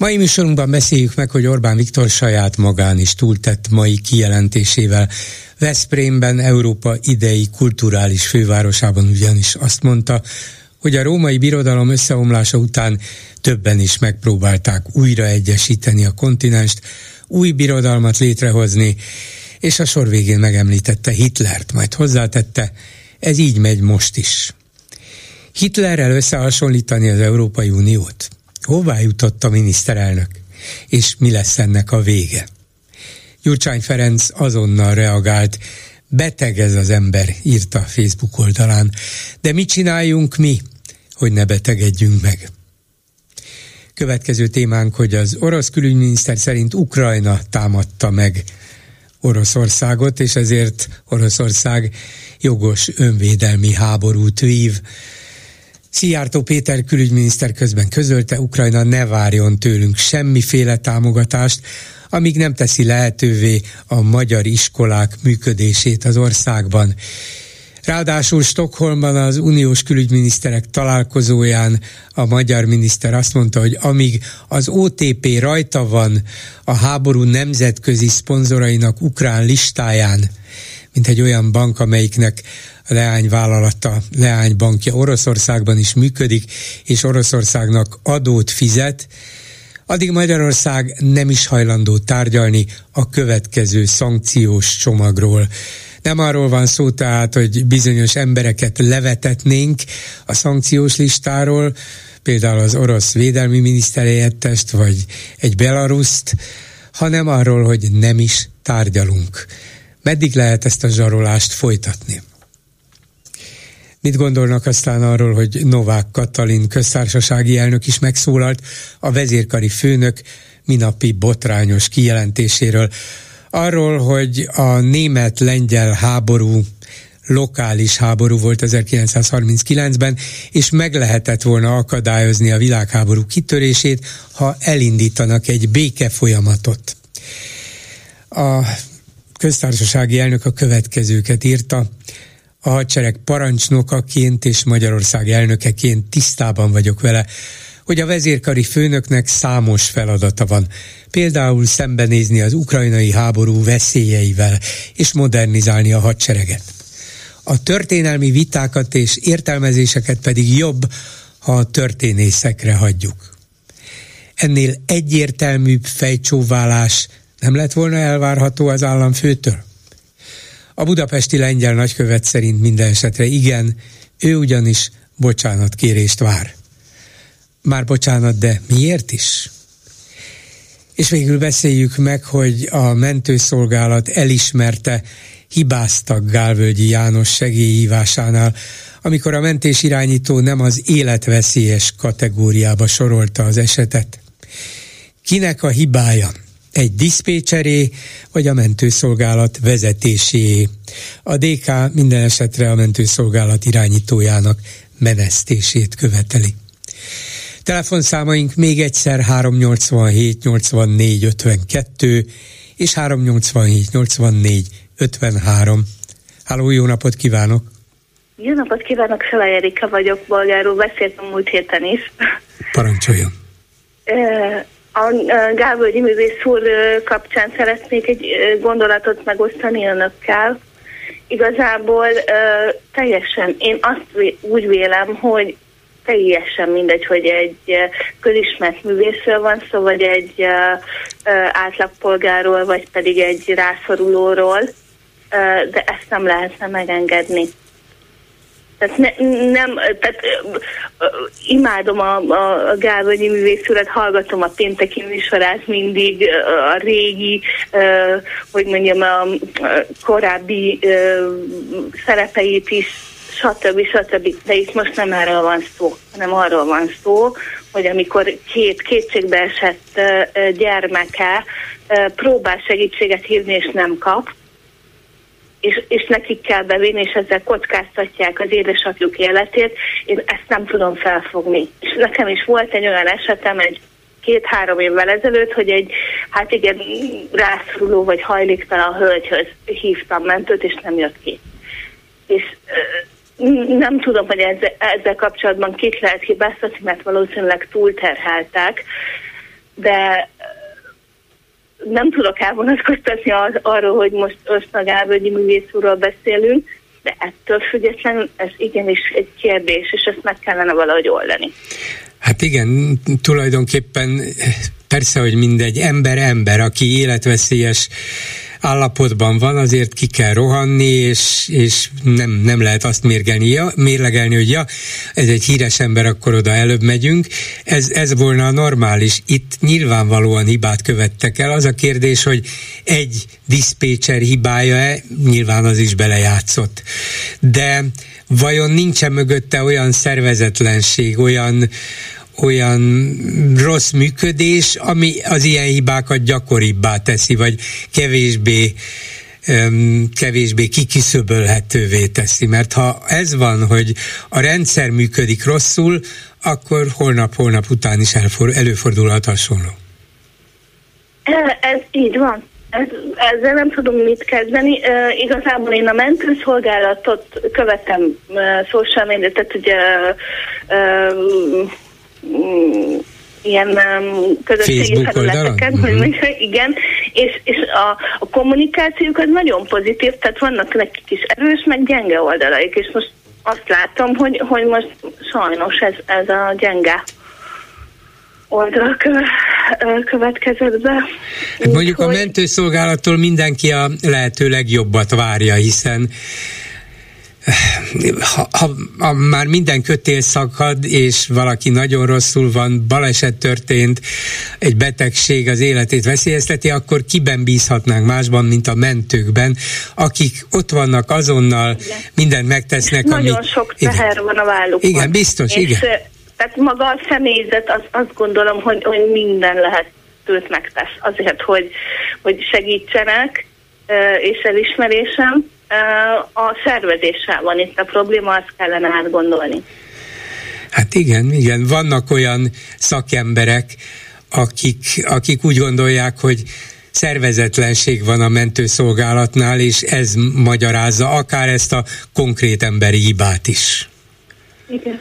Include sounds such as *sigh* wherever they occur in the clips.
Mai műsorunkban beszéljük meg, hogy Orbán Viktor saját magán is túltett mai kijelentésével. Veszprémben, Európa idei kulturális fővárosában ugyanis azt mondta, hogy a római birodalom összeomlása után többen is megpróbálták újra egyesíteni a kontinenst, új birodalmat létrehozni, és a sor végén megemlítette Hitlert, majd hozzátette, ez így megy most is. Hitlerrel összehasonlítani az Európai Uniót? Hová jutott a miniszterelnök? És mi lesz ennek a vége? Gyurcsány Ferenc azonnal reagált, beteg ez az ember, írta a Facebook oldalán. De mit csináljunk mi, hogy ne betegedjünk meg? Következő témánk, hogy az orosz külügyminiszter szerint Ukrajna támadta meg Oroszországot, és ezért Oroszország jogos önvédelmi háborút vív. Szijjártó Péter külügyminiszter közben közölte, Ukrajna ne várjon tőlünk semmiféle támogatást, amíg nem teszi lehetővé a magyar iskolák működését az országban. Ráadásul Stockholmban az uniós külügyminiszterek találkozóján a magyar miniszter azt mondta, hogy amíg az OTP rajta van a háború nemzetközi szponzorainak ukrán listáján, mint egy olyan bank, amelyiknek leányvállalata, leánybankja Oroszországban is működik, és Oroszországnak adót fizet, addig Magyarország nem is hajlandó tárgyalni a következő szankciós csomagról. Nem arról van szó tehát, hogy bizonyos embereket levetetnénk a szankciós listáról, például az orosz védelmi miniszterhelyettest, vagy egy belaruszt, hanem arról, hogy nem is tárgyalunk. Meddig lehet ezt a zsarolást folytatni? Mit gondolnak aztán arról, hogy Novák Katalin köztársasági elnök is megszólalt a vezérkari főnök minapi botrányos kijelentéséről, arról, hogy a német-lengyel háború lokális háború volt 1939-ben, és meg lehetett volna akadályozni a világháború kitörését, ha elindítanak egy béke folyamatot. A köztársasági elnök a következőket írta a hadsereg parancsnokaként és Magyarország elnökeként tisztában vagyok vele, hogy a vezérkari főnöknek számos feladata van. Például szembenézni az ukrajnai háború veszélyeivel és modernizálni a hadsereget. A történelmi vitákat és értelmezéseket pedig jobb, ha a történészekre hagyjuk. Ennél egyértelműbb fejcsóválás nem lett volna elvárható az államfőtől? A budapesti lengyel nagykövet szerint minden esetre igen, ő ugyanis bocsánatkérést vár. Már bocsánat, de miért is? És végül beszéljük meg, hogy a mentőszolgálat elismerte, hibáztak Gálvölgyi János segélyhívásánál, amikor a mentés irányító nem az életveszélyes kategóriába sorolta az esetet. Kinek a hibája? Egy diszpécseré, vagy a mentőszolgálat vezetésé. A DK minden esetre a mentőszolgálat irányítójának menesztését követeli. Telefonszámaink még egyszer 387 84 52 és 387 84 53. Háló, jó napot kívánok! Jó napot kívánok, Salaj Erika vagyok, bolgáról beszéltem múlt héten is. Parancsoljon! A Gábor művész úr kapcsán szeretnék egy gondolatot megosztani önökkel. Igazából teljesen, én azt úgy vélem, hogy teljesen mindegy, hogy egy közismert művészről van szó, vagy egy átlagpolgáról, vagy pedig egy rászorulóról, de ezt nem lehetne megengedni. Tehát ne, nem, tehát uh, imádom a, a, a Gálványi művészület, hallgatom a pénteki műsorát mindig, a régi, uh, hogy mondjam, a uh, korábbi uh, szerepeit is, stb. stb. De itt most nem erről van szó, hanem arról van szó, hogy amikor két kétségbeesett gyermeke próbál segítséget hívni, és nem kap, és, és nekik kell bevinni, és ezzel kockáztatják az édesapjuk életét, én ezt nem tudom felfogni. És nekem is volt egy olyan esetem, egy két-három évvel ezelőtt, hogy egy, hát igen, rászoruló vagy hajléktalan hölgyhöz hívtam mentőt, és nem jött ki. És nem tudom, hogy ezzel, ezzel kapcsolatban kit lehet hibáztatni, mert valószínűleg túlterheltek, de nem tudok elvonatkoztatni az, arról, hogy most Öszna Gábölgyi művész úrról beszélünk, de ettől függetlenül ez igenis egy kérdés, és ezt meg kellene valahogy oldani. Hát igen, tulajdonképpen persze, hogy mindegy ember ember, aki életveszélyes állapotban van, azért ki kell rohanni, és, és nem, nem lehet azt mérgelni, ja, mérlegelni, hogy ja, ez egy híres ember, akkor oda előbb megyünk. Ez, ez volna a normális. Itt nyilvánvalóan hibát követtek el. Az a kérdés, hogy egy diszpécser hibája-e, nyilván az is belejátszott. De vajon nincsen mögötte olyan szervezetlenség, olyan, olyan rossz működés, ami az ilyen hibákat gyakoribbá teszi, vagy kevésbé kevésbé kikiszöbölhetővé teszi. Mert ha ez van, hogy a rendszer működik rosszul, akkor holnap-holnap után is elfor, előfordulhat hasonló. Ez, így van. Ez, ezzel nem tudom mit kezdeni. Uh, igazából én a mentőszolgálatot követem uh, social media, tehát ugye Mm, ilyen um, közösségi felületeken, uh-huh. igen, és, és a, a kommunikációk az nagyon pozitív, tehát vannak nekik is erős, meg gyenge oldalaik, és most azt látom, hogy, hogy most sajnos ez, ez a gyenge oldal következett be. Hát mondjuk hogy... a mentőszolgálattól mindenki a lehető legjobbat várja, hiszen ha, ha, ha már minden kötél szakad, és valaki nagyon rosszul van, baleset történt, egy betegség az életét veszélyezteti, akkor kiben bízhatnánk másban, mint a mentőkben, akik ott vannak azonnal, mindent megtesznek. Nagyon ami, sok teher igen. van a vállukon. Igen, biztos, és, igen. Tehát maga a személyzet, az, azt gondolom, hogy, hogy minden lehet őt megtesz azért, hogy, hogy segítsenek, és elismerésem, a szervezéssel van itt a probléma, azt kellene átgondolni. Hát igen, igen, vannak olyan szakemberek, akik, akik úgy gondolják, hogy szervezetlenség van a mentőszolgálatnál, és ez magyarázza akár ezt a konkrét emberi hibát is. Igen.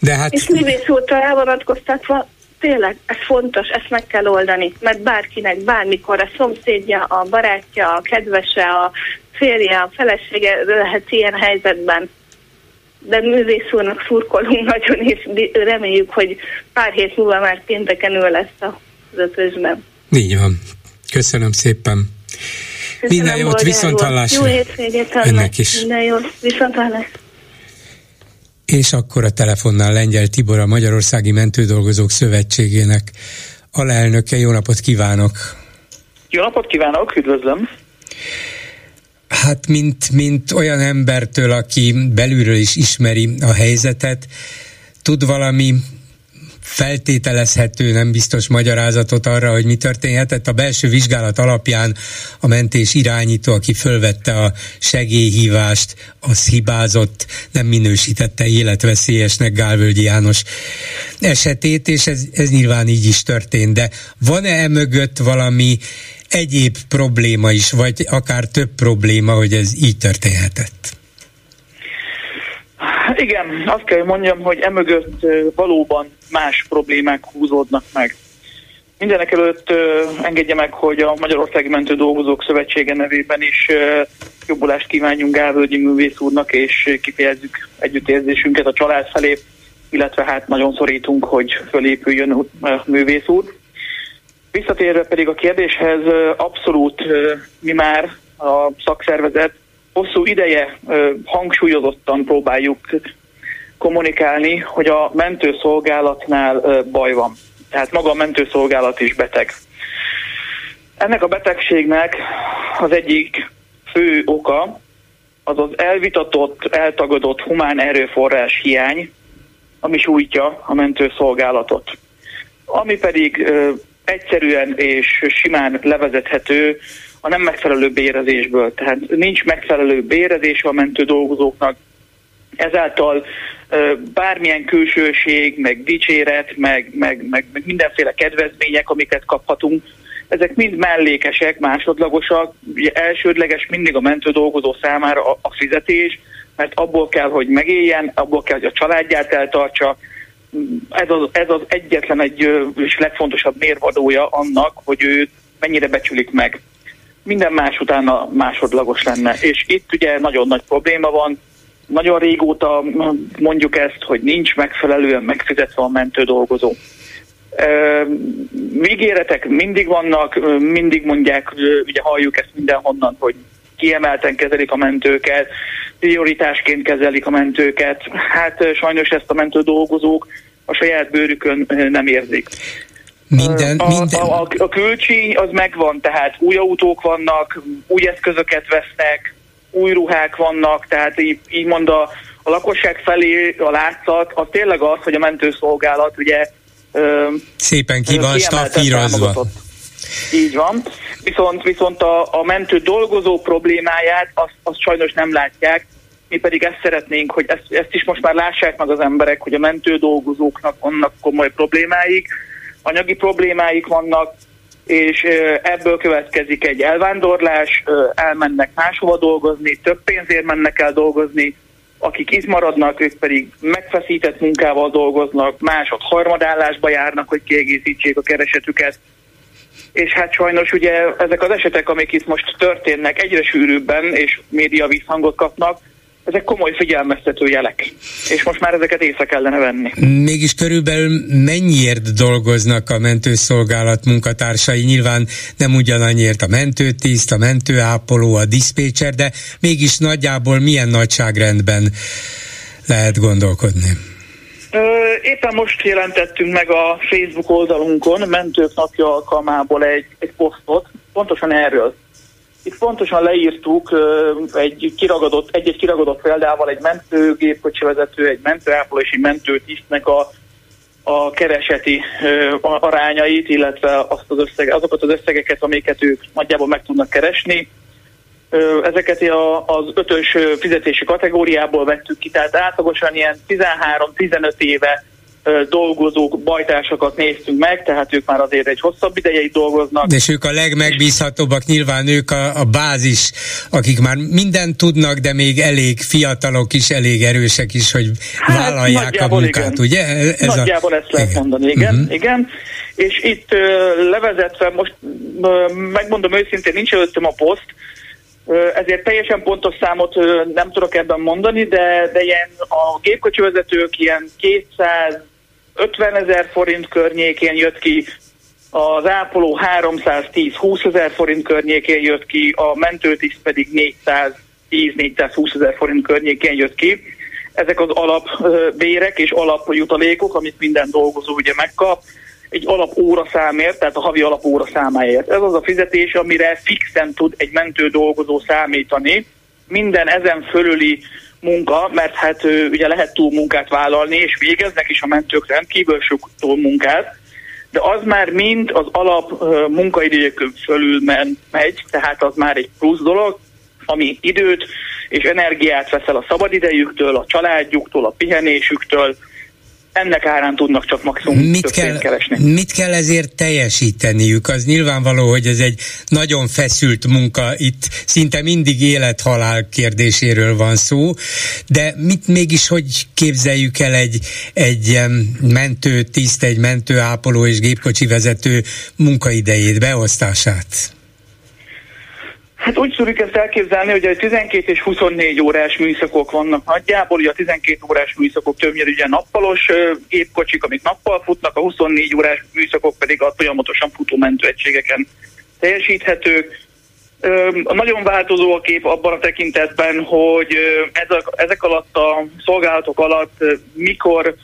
De hát... És művész úrtal elvonatkoztatva, tényleg ez fontos, ezt meg kell oldani, mert bárkinek, bármikor a szomszédja, a barátja, a kedvese, a férje, a felesége lehet ilyen helyzetben. De művész úrnak szurkolunk nagyon, és reméljük, hogy pár hét múlva már pénteken ő lesz a ötösben. Így van. Köszönöm szépen. Köszönöm, Minden jót, viszont hallásra. Jó hétvégét Önnek is. Minden jót, viszont hallásra. És akkor a telefonnál Lengyel Tibor, a Magyarországi Mentődolgozók Szövetségének alelnöke. Jó napot kívánok! Jó napot kívánok, üdvözlöm! Hát, mint, mint olyan embertől, aki belülről is ismeri a helyzetet, tud valami feltételezhető, nem biztos magyarázatot arra, hogy mi történhetett. A belső vizsgálat alapján a mentés irányító, aki fölvette a segélyhívást, az hibázott, nem minősítette életveszélyesnek Gálvölgyi János esetét, és ez, ez nyilván így is történt. De van-e emögött valami egyéb probléma is, vagy akár több probléma, hogy ez így történhetett? Igen, azt kell, hogy mondjam, hogy emögött valóban más problémák húzódnak meg. Mindenek előtt engedje meg, hogy a Magyarországi Mentő Dolgozók Szövetsége nevében is jobbulást kívánjunk Gálvölgyi művész úrnak, és kifejezzük együttérzésünket a család felé, illetve hát nagyon szorítunk, hogy fölépüljön művész úr. Visszatérve pedig a kérdéshez, abszolút mi már a szakszervezet hosszú ideje hangsúlyozottan próbáljuk kommunikálni, hogy a mentőszolgálatnál baj van. Tehát maga a mentőszolgálat is beteg. Ennek a betegségnek az egyik fő oka az az elvitatott, eltagadott humán erőforrás hiány, ami sújtja a mentőszolgálatot. Ami pedig egyszerűen és simán levezethető a nem megfelelő bérezésből. Tehát nincs megfelelő bérezés a mentő dolgozóknak, ezáltal bármilyen külsőség, meg dicséret, meg, meg, meg, meg mindenféle kedvezmények, amiket kaphatunk, ezek mind mellékesek, másodlagosak, ugye elsődleges mindig a mentő dolgozó számára a, a fizetés, mert abból kell, hogy megéljen, abból kell, hogy a családját eltartsa. Ez az, ez az egyetlen egy és legfontosabb mérvadója annak, hogy ő mennyire becsülik meg. Minden más utána másodlagos lenne. És itt ugye nagyon nagy probléma van, nagyon régóta mondjuk ezt, hogy nincs megfelelően megfizetve a mentő dolgozó. Ígéretek mindig vannak, mindig mondják, ugye halljuk ezt mindenhonnan, hogy kiemelten kezelik a mentőket, prioritásként kezelik a mentőket. Hát sajnos ezt a mentő dolgozók a saját bőrükön nem érzik. Minden, a, minden. A, a, a az megvan, tehát új autók vannak, új eszközöket vesznek, új ruhák vannak, tehát így, így mond a, a lakosság felé a látszat, az tényleg az, hogy a mentőszolgálat ugye szépen ki van stafírozva. Így van. Viszont, viszont a, a mentő dolgozó problémáját azt, azt sajnos nem látják. Mi pedig ezt szeretnénk, hogy ezt, ezt is most már lássák meg az emberek, hogy a mentő dolgozóknak vannak komoly problémáik, anyagi problémáik vannak, és ebből következik egy elvándorlás, elmennek máshova dolgozni, több pénzért mennek el dolgozni, akik itt maradnak, ők pedig megfeszített munkával dolgoznak, mások harmadállásba járnak, hogy kiegészítsék a keresetüket. És hát sajnos ugye ezek az esetek, amik itt most történnek, egyre sűrűbben és média visszhangot kapnak, ezek komoly figyelmeztető jelek, és most már ezeket észre kellene venni. Mégis körülbelül mennyiért dolgoznak a mentőszolgálat munkatársai? Nyilván nem ugyanannyiért a mentőtiszt, a mentőápoló, a diszpécser, de mégis nagyjából milyen nagyságrendben lehet gondolkodni? Éppen most jelentettünk meg a Facebook oldalunkon Mentők Napja alkalmából egy, egy posztot, pontosan erről itt pontosan leírtuk egy kiragadott, egy-egy kiragadott példával egy mentőgépkocsi vezető, egy mentőápoló és egy mentőtisztnek a, a kereseti arányait, illetve azt az összeg, azokat az összegeket, amiket ők nagyjából meg tudnak keresni. Ezeket az ötös fizetési kategóriából vettük ki, tehát átlagosan ilyen 13-15 éve dolgozók, bajtársakat néztünk meg, tehát ők már azért egy hosszabb ideig dolgoznak. És ők a legmegbízhatóbbak, nyilván ők a, a bázis, akik már mindent tudnak, de még elég fiatalok is, elég erősek is, hogy hát, vállalják a munkát, igen. ugye? Ez nagyjából a... ezt lehet igen. mondani, igen, uh-huh. igen. És itt uh, levezetve, most uh, megmondom őszintén, nincs előttem a poszt, ezért teljesen pontos számot nem tudok ebben mondani, de, de ilyen a gépkocsi vezetők ilyen 200 50 ezer forint környékén jött ki, az ápoló 310-20 ezer forint környékén jött ki, a mentőtiszt pedig 410-420 ezer forint környékén jött ki. Ezek az alapbérek és alapjutalékok, amit minden dolgozó ugye megkap, egy alap óra számért, tehát a havi alap óra számáért. Ez az a fizetés, amire fixen tud egy mentő dolgozó számítani. Minden ezen fölüli munka, mert hát ugye lehet túl munkát vállalni, és végeznek is a mentők rendkívül sok túl munkát, de az már mind az alap munkaidőkön fölül men, megy, tehát az már egy plusz dolog, ami időt és energiát veszel a szabadidejüktől, a családjuktól, a pihenésüktől, ennek árán tudnak csak maximum mit kell, keresni. Mit kell ezért teljesíteniük? Az nyilvánvaló, hogy ez egy nagyon feszült munka, itt szinte mindig élethalál kérdéséről van szó, de mit mégis hogy képzeljük el egy, egy mentő tiszt, egy mentőápoló és gépkocsi vezető munkaidejét, beosztását? Hát úgy tudjuk ezt elképzelni, hogy a 12 és 24 órás műszakok vannak nagyjából, ugye a 12 órás műszakok többnyire ugye nappalos gépkocsik, amik nappal futnak, a 24 órás műszakok pedig a folyamatosan futó mentőegységeken teljesíthetők. Nagyon változó a kép abban a tekintetben, hogy ezek alatt a szolgálatok alatt mikor,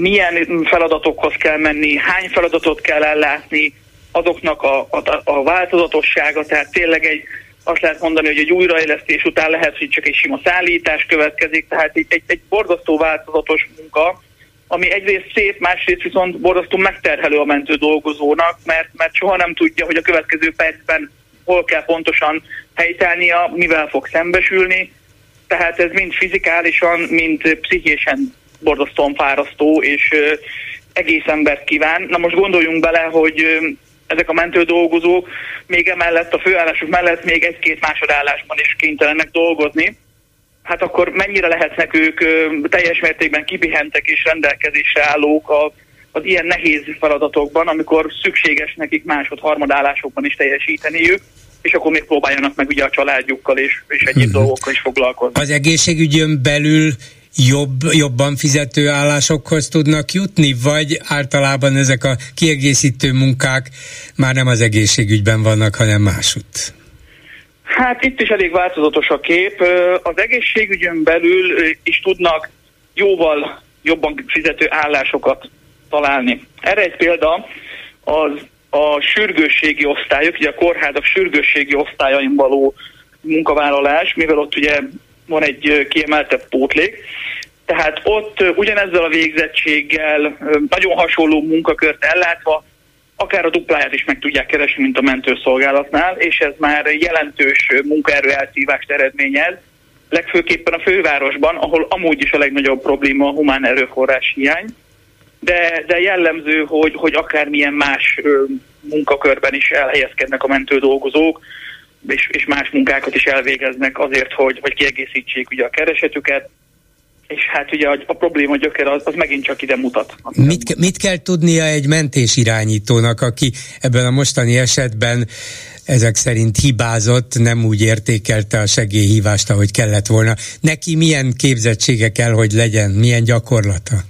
milyen feladatokhoz kell menni, hány feladatot kell ellátni, azoknak a, a, a változatossága, tehát tényleg egy azt lehet mondani, hogy egy újraélesztés után lehet, hogy csak egy sima szállítás következik, tehát egy, egy, egy borzasztó változatos munka, ami egyrészt szép, másrészt viszont borzasztó megterhelő a mentő dolgozónak, mert, mert soha nem tudja, hogy a következő percben hol kell pontosan helytelnia, mivel fog szembesülni, tehát ez mind fizikálisan, mind pszichésen borzasztóan fárasztó, és egész embert kíván. Na most gondoljunk bele, hogy ezek a mentő dolgozók még emellett a főállások mellett még egy-két másodállásban is kénytelenek dolgozni. Hát akkor mennyire lehetnek ők teljes mértékben kipihentek és rendelkezésre állók a, az ilyen nehéz feladatokban, amikor szükséges nekik másod-harmadállásokban is teljesíteniük és akkor még próbáljanak meg ugye a családjukkal és, és egyéb uh-huh. dolgokkal is foglalkozni. Az egészségügyön belül jobb, jobban fizető állásokhoz tudnak jutni, vagy általában ezek a kiegészítő munkák már nem az egészségügyben vannak, hanem másutt? Hát itt is elég változatos a kép. Az egészségügyön belül is tudnak jóval jobban fizető állásokat találni. Erre egy példa az a sürgősségi osztályok, ugye a kórházak sürgősségi osztályain való munkavállalás, mivel ott ugye van egy kiemeltebb pótlék, tehát ott ugyanezzel a végzettséggel, nagyon hasonló munkakört ellátva, akár a dupláját is meg tudják keresni, mint a mentőszolgálatnál, és ez már jelentős munkaerő elszívást eredményez, legfőképpen a fővárosban, ahol amúgy is a legnagyobb probléma a humán erőforrás hiány, de, de jellemző, hogy, hogy akármilyen más munkakörben is elhelyezkednek a mentődolgozók, és, és más munkákat is elvégeznek azért, hogy, hogy kiegészítsék ugye a keresetüket, és hát ugye a, a probléma gyöker az, az megint csak ide mutat. Mit, mit kell tudnia egy mentés irányítónak, aki ebben a mostani esetben ezek szerint hibázott, nem úgy értékelte a segélyhívást, ahogy kellett volna. Neki milyen képzettsége kell, hogy legyen, milyen gyakorlata?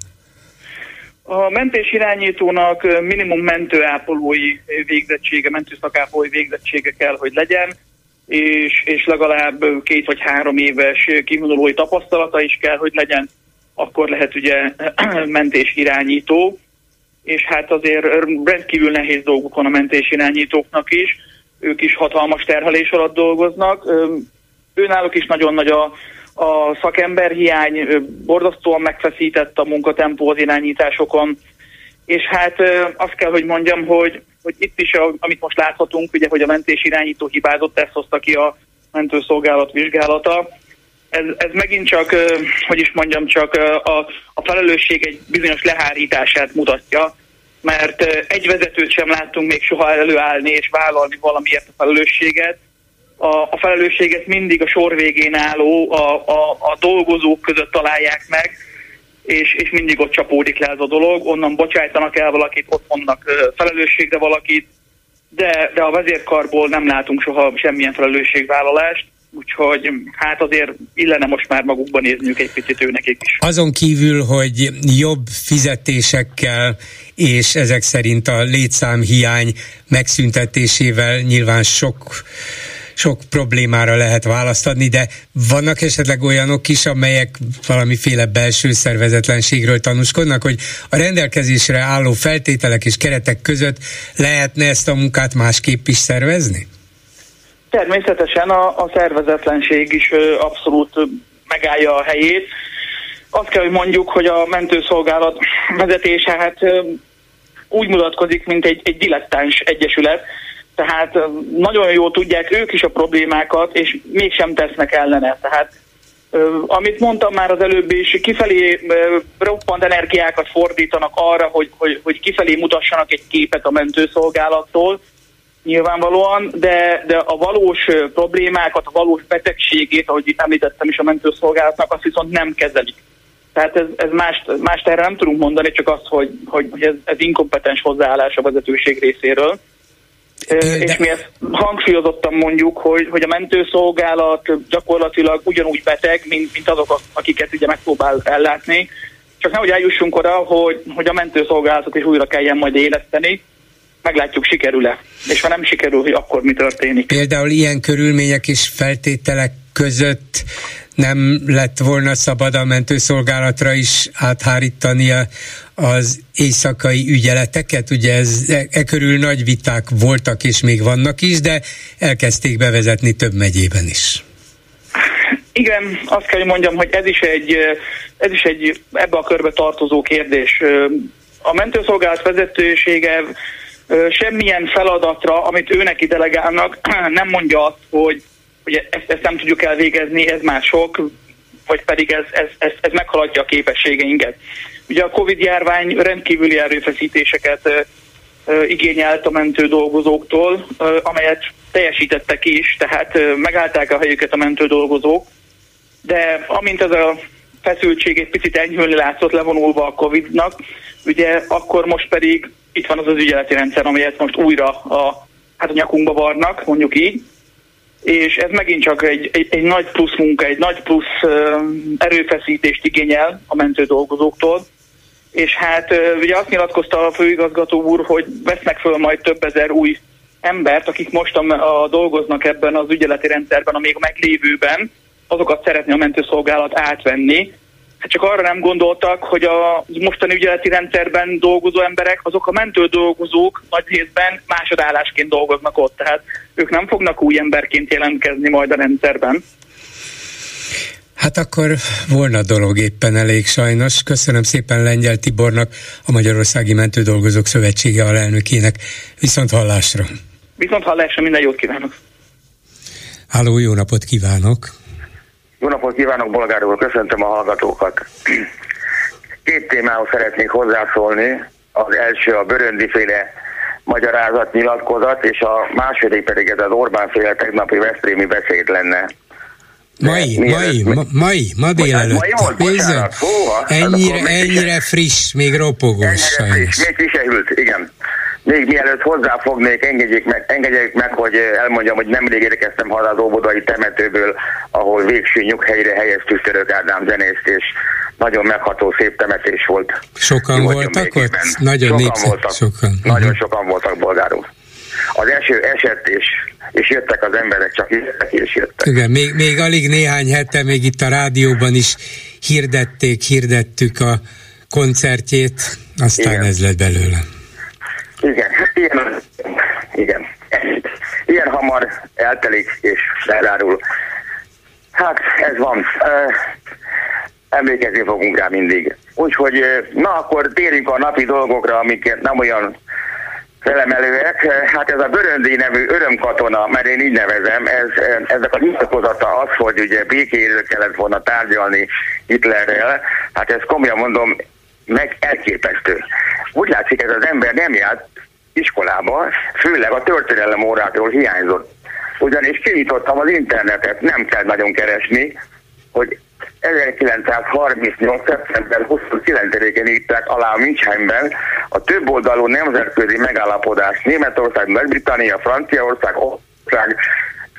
A mentés irányítónak minimum mentőápolói végzettsége, mentőszakápolói végzettsége kell, hogy legyen, és, és legalább két vagy három éves kivonulói tapasztalata is kell, hogy legyen, akkor lehet ugye *clears throat* mentés irányító, és hát azért rendkívül nehéz dolguk van a mentés irányítóknak is, ők is hatalmas terhelés alatt dolgoznak, őnáluk is nagyon nagy a a szakemberhiány borzasztóan megfeszített a munkatempó az irányításokon, és hát azt kell, hogy mondjam, hogy, hogy itt is, amit most láthatunk, ugye, hogy a mentés irányító hibázott, ezt hozta ki a mentőszolgálat vizsgálata. Ez, ez megint csak, hogy is mondjam, csak a, a felelősség egy bizonyos lehárítását mutatja, mert egy vezetőt sem láttunk még soha előállni és vállalni valamiért a felelősséget, a, a felelősséget mindig a sor végén álló, a, a, a dolgozók között találják meg, és, és mindig ott csapódik le ez a dolog, onnan bocsájtanak el valakit, ott mondnak felelősségre valakit, de, de a vezérkarból nem látunk soha semmilyen felelősségvállalást, úgyhogy hát azért illene most már magukban nézniük egy picit őnek is. Azon kívül, hogy jobb fizetésekkel és ezek szerint a létszámhiány megszüntetésével nyilván sok sok problémára lehet választ adni, de vannak esetleg olyanok is, amelyek valamiféle belső szervezetlenségről tanúskodnak, hogy a rendelkezésre álló feltételek és keretek között lehetne ezt a munkát másképp is szervezni? Természetesen a, a szervezetlenség is abszolút megállja a helyét. Azt kell, hogy mondjuk, hogy a mentőszolgálat vezetése hát úgy mutatkozik, mint egy, egy dilettáns egyesület, tehát nagyon jól tudják ők is a problémákat, és mégsem tesznek ellene. Tehát amit mondtam már az előbb is, kifelé roppant energiákat fordítanak arra, hogy, hogy, hogy kifelé mutassanak egy képet a mentőszolgálattól, nyilvánvalóan, de, de a valós problémákat, a valós betegségét, ahogy itt említettem is a mentőszolgálatnak, azt viszont nem kezelik. Tehát ez, ez más, más erre nem tudunk mondani, csak azt, hogy, hogy, ez, ez inkompetens hozzáállás a vezetőség részéről. De... És mi ezt hangsúlyozottan mondjuk, hogy, hogy a mentőszolgálat gyakorlatilag ugyanúgy beteg, mint, mint azok, akiket ugye megpróbál ellátni. Csak nehogy eljussunk oda, hogy, hogy a mentőszolgálatot is újra kelljen majd éleszteni, meglátjuk, sikerül-e. És ha nem sikerül, hogy akkor mi történik. Például ilyen körülmények és feltételek között nem lett volna szabad a mentőszolgálatra is áthárítani az éjszakai ügyeleteket, ugye ez, e, e körül nagy viták voltak és még vannak is, de elkezdték bevezetni több megyében is. Igen, azt kell, hogy mondjam, hogy ez is egy, ez is egy ebbe a körbe tartozó kérdés. A mentőszolgálat vezetősége semmilyen feladatra, amit őnek delegálnak, *clears throat* nem mondja azt, hogy, hogy ezt, ezt nem tudjuk elvégezni, ez már sok, vagy pedig ez, ez, ez, ez meghaladja a képességeinket. Ugye a Covid járvány rendkívüli erőfeszítéseket igényelt a mentő dolgozóktól, amelyet teljesítettek is, tehát megállták a helyüket a mentő dolgozók, de amint ez a feszültség egy picit enyhülni látszott levonulva a Covid-nak, ugye akkor most pedig itt van az az ügyeleti rendszer, amelyet most újra a, hát a nyakunkba varnak, mondjuk így, és ez megint csak egy, egy, egy nagy plusz munka, egy nagy plusz erőfeszítést igényel a mentő dolgozóktól, és hát ugye azt nyilatkozta a főigazgató úr, hogy vesznek föl majd több ezer új embert, akik most a, a dolgoznak ebben az ügyeleti rendszerben, a még meglévőben, azokat szeretné a mentőszolgálat átvenni. Hát csak arra nem gondoltak, hogy a mostani ügyeleti rendszerben dolgozó emberek, azok a mentő dolgozók nagy részben másodállásként dolgoznak ott, tehát ők nem fognak új emberként jelentkezni majd a rendszerben. Hát akkor volna dolog éppen elég sajnos. Köszönöm szépen Lengyel Tibornak, a Magyarországi Mentődolgozók Szövetsége alelnökének. Viszont hallásra! Viszont hallásra, minden jót kívánok! Háló, jó napot kívánok! Jó napot kívánok, Bolgár úr, köszöntöm a hallgatókat. Két témához szeretnék hozzászólni. Az első a Böröndi-féle magyarázat, nyilatkozat, és a második pedig ez az Orbán féle tegnapi Veszprémi beszéd lenne. Mai, mai, ma, mai, ma délelőtt. Mai volt, bocsánat, ennyire, ennyire friss, még ropogós ennyire sajnos. Friss, még frissehült, igen. Még mielőtt hozzáfognék, engedjék meg, engedjék meg, hogy elmondjam, hogy nemrég érkeztem haza az óvodai temetőből, ahol végső nyughelyre helyeztük Török Ádám zenészt, és nagyon megható szép temetés volt. Sokan voltak ott? Nagyon sokan népszak, voltak. Sokan. Nagyon sokan voltak bolgárok. Az eső esett, és, és jöttek az emberek, csak jöttek és jöttek. Igen, még, még alig néhány hete, még itt a rádióban is hirdették, hirdettük a koncertjét, aztán Igen. ez lett belőle. Igen, ilyen, igen. Ilyen hamar eltelik és lezárul. Hát ez van. Emlékezni fogunk rá mindig. Úgyhogy na akkor térjünk a napi dolgokra, amiket nem olyan felemelőek. Hát ez a Böröndi nevű örömkatona, mert én így nevezem, ez, ezek a nyilatkozata az, hogy ugye békéről kellett volna tárgyalni Hitlerrel, hát ez komolyan mondom, meg elképesztő. Úgy látszik, ez az ember nem járt iskolába, főleg a történelem órától hiányzott. Ugyanis kinyitottam az internetet, nem kell nagyon keresni, hogy 1938. szeptember 29-én írták alá a Münchheimben a több oldalú nemzetközi megállapodás Németország, Nagy-Britannia, Franciaország, ország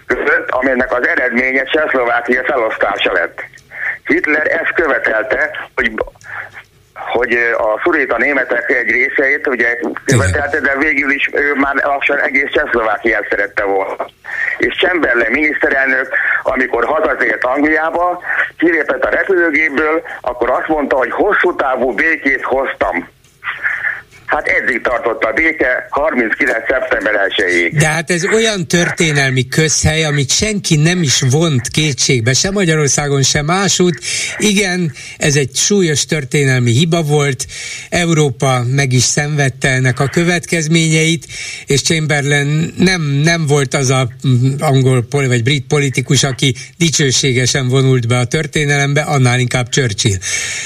között, amelynek az eredménye Csehszlovákia felosztása lett. Hitler ezt követelte, hogy hogy a szuréta németek egy részeit ugye követelte, de végül is ő már lassan egész Csehszlovákiát szerette volna. És Chamberlain miniszterelnök, amikor hazatért Angliába, kilépett a repülőgépből, akkor azt mondta, hogy hosszú távú békét hoztam. Hát eddig tartott a béke 39. szeptember 1 De hát ez olyan történelmi közhely, amit senki nem is vont kétségbe, sem Magyarországon, sem másút. Igen, ez egy súlyos történelmi hiba volt, Európa meg is szenvedte ennek a következményeit, és Chamberlain nem, nem volt az a angol vagy brit politikus, aki dicsőségesen vonult be a történelembe, annál inkább Churchill.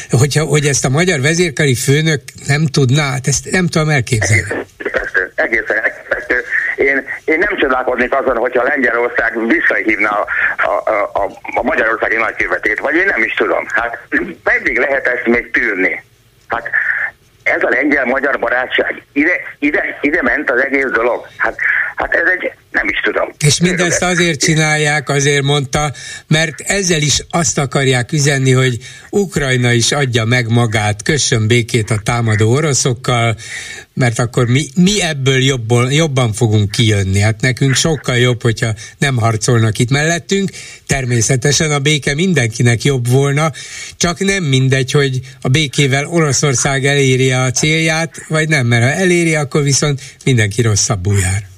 Hogyha, hogy ezt a magyar vezérkari főnök nem tudná, hát ezt nem tudom elképzelni. Egészen, egészen elképesztő. Én, én nem csodálkoznék azon, hogyha Lengyelország visszahívna a, a, a, a Magyarországi nagykövetét, vagy én nem is tudom. Hát meddig lehet ezt még tűrni? Hát ez a lengyel-magyar barátság, ide, ide, ide ment az egész dolog. Hát, hát ez egy, nem is tudom. És mindezt azért csinálják, azért mondta, mert ezzel is azt akarják üzenni, hogy Ukrajna is adja meg magát, kössön békét a támadó oroszokkal, mert akkor mi, mi ebből jobban, jobban fogunk kijönni. Hát nekünk sokkal jobb, hogyha nem harcolnak itt mellettünk. Természetesen a béke mindenkinek jobb volna, csak nem mindegy, hogy a békével Oroszország eléri a célját, vagy nem, mert ha eléri, akkor viszont mindenki rosszabbul jár.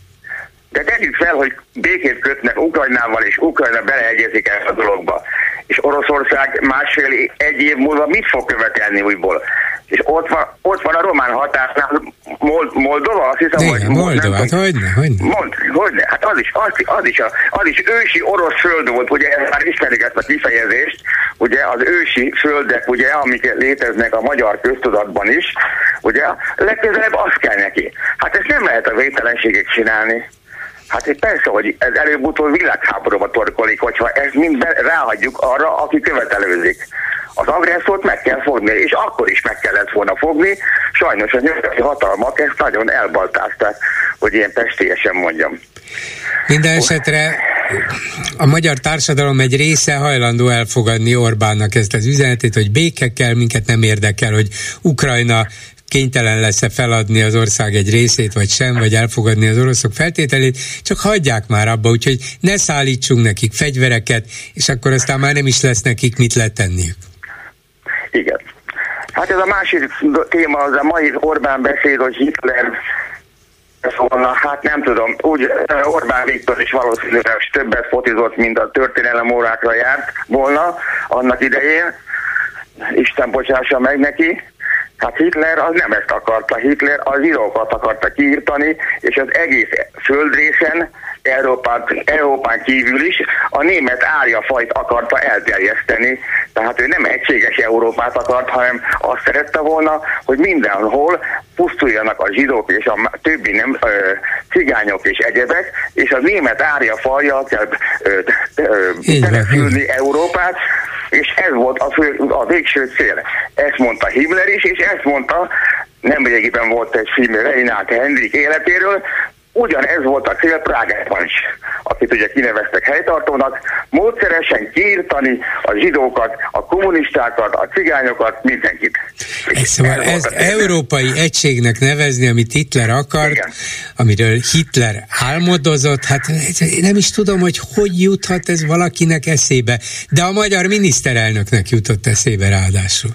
De tegyük fel, hogy békét kötnek Ukrajnával, és Ukrajna beleegyezik el a dologba. és Oroszország másfél egy év múlva mit fog követelni újból? És ott van, ott van a román határnál Mold, Moldova, azt hiszem, Igen, hogy Moldova, hát hogyne, hogyne. Mond, hogyne, hát az is, az, az, is a, az is ősi orosz föld volt, ugye már ismerik ezt a kifejezést, ugye az ősi földek, ugye, amik léteznek a magyar köztudatban is, ugye, legközelebb azt kell neki. Hát ezt nem lehet a vételenségek csinálni. Hát egy persze, hogy ez előbb-utóbb világháborúba torkolik, hogyha ezt mind ráhagyjuk arra, aki követelőzik. Az agresszort meg kell fogni, és akkor is meg kellett volna fogni. Sajnos a nyugati hatalmak ezt nagyon elbaltázták, hogy ilyen pestélyesen mondjam. Minden esetre a magyar társadalom egy része hajlandó elfogadni Orbánnak ezt az üzenetét, hogy béke kell, minket nem érdekel, hogy Ukrajna kénytelen lesz-e feladni az ország egy részét, vagy sem, vagy elfogadni az oroszok feltételét, csak hagyják már abba, úgyhogy ne szállítsunk nekik fegyvereket, és akkor aztán már nem is lesz nekik mit letenniük. Igen. Hát ez a másik téma, az a mai Orbán beszéd, hogy Hitler volna, hát nem tudom, úgy Orbán Viktor is valószínűleg többet fotizott, mint a történelem órákra járt volna annak idején. Isten bocsássa meg neki. Hát Hitler az nem ezt akarta, Hitler az zsidókat akarta kiírtani, és az egész földrészen, Európán, Európán kívül is a német fajt akarta elterjeszteni. Tehát ő nem egységes Európát akart, hanem azt szerette volna, hogy mindenhol pusztuljanak a zsidók és a többi nem, ö, cigányok és egyebek, és a német fajja kell települni Európát, és ez volt a, fő, a végső cél. Ezt mondta Himmler is, és ezt mondta, nemrégiben volt egy film Reinhard Hendrik életéről, ugyanez volt a cél Prágában is, akit ugye kineveztek helytartónak, módszeresen kiírtani a zsidókat, a kommunistákat, a cigányokat, mindenkit. Szóval ez ezt európai egységnek nevezni, amit Hitler akart, Igen. amiről Hitler álmodozott, hát nem is tudom, hogy hogy juthat ez valakinek eszébe, de a magyar miniszterelnöknek jutott eszébe ráadásul.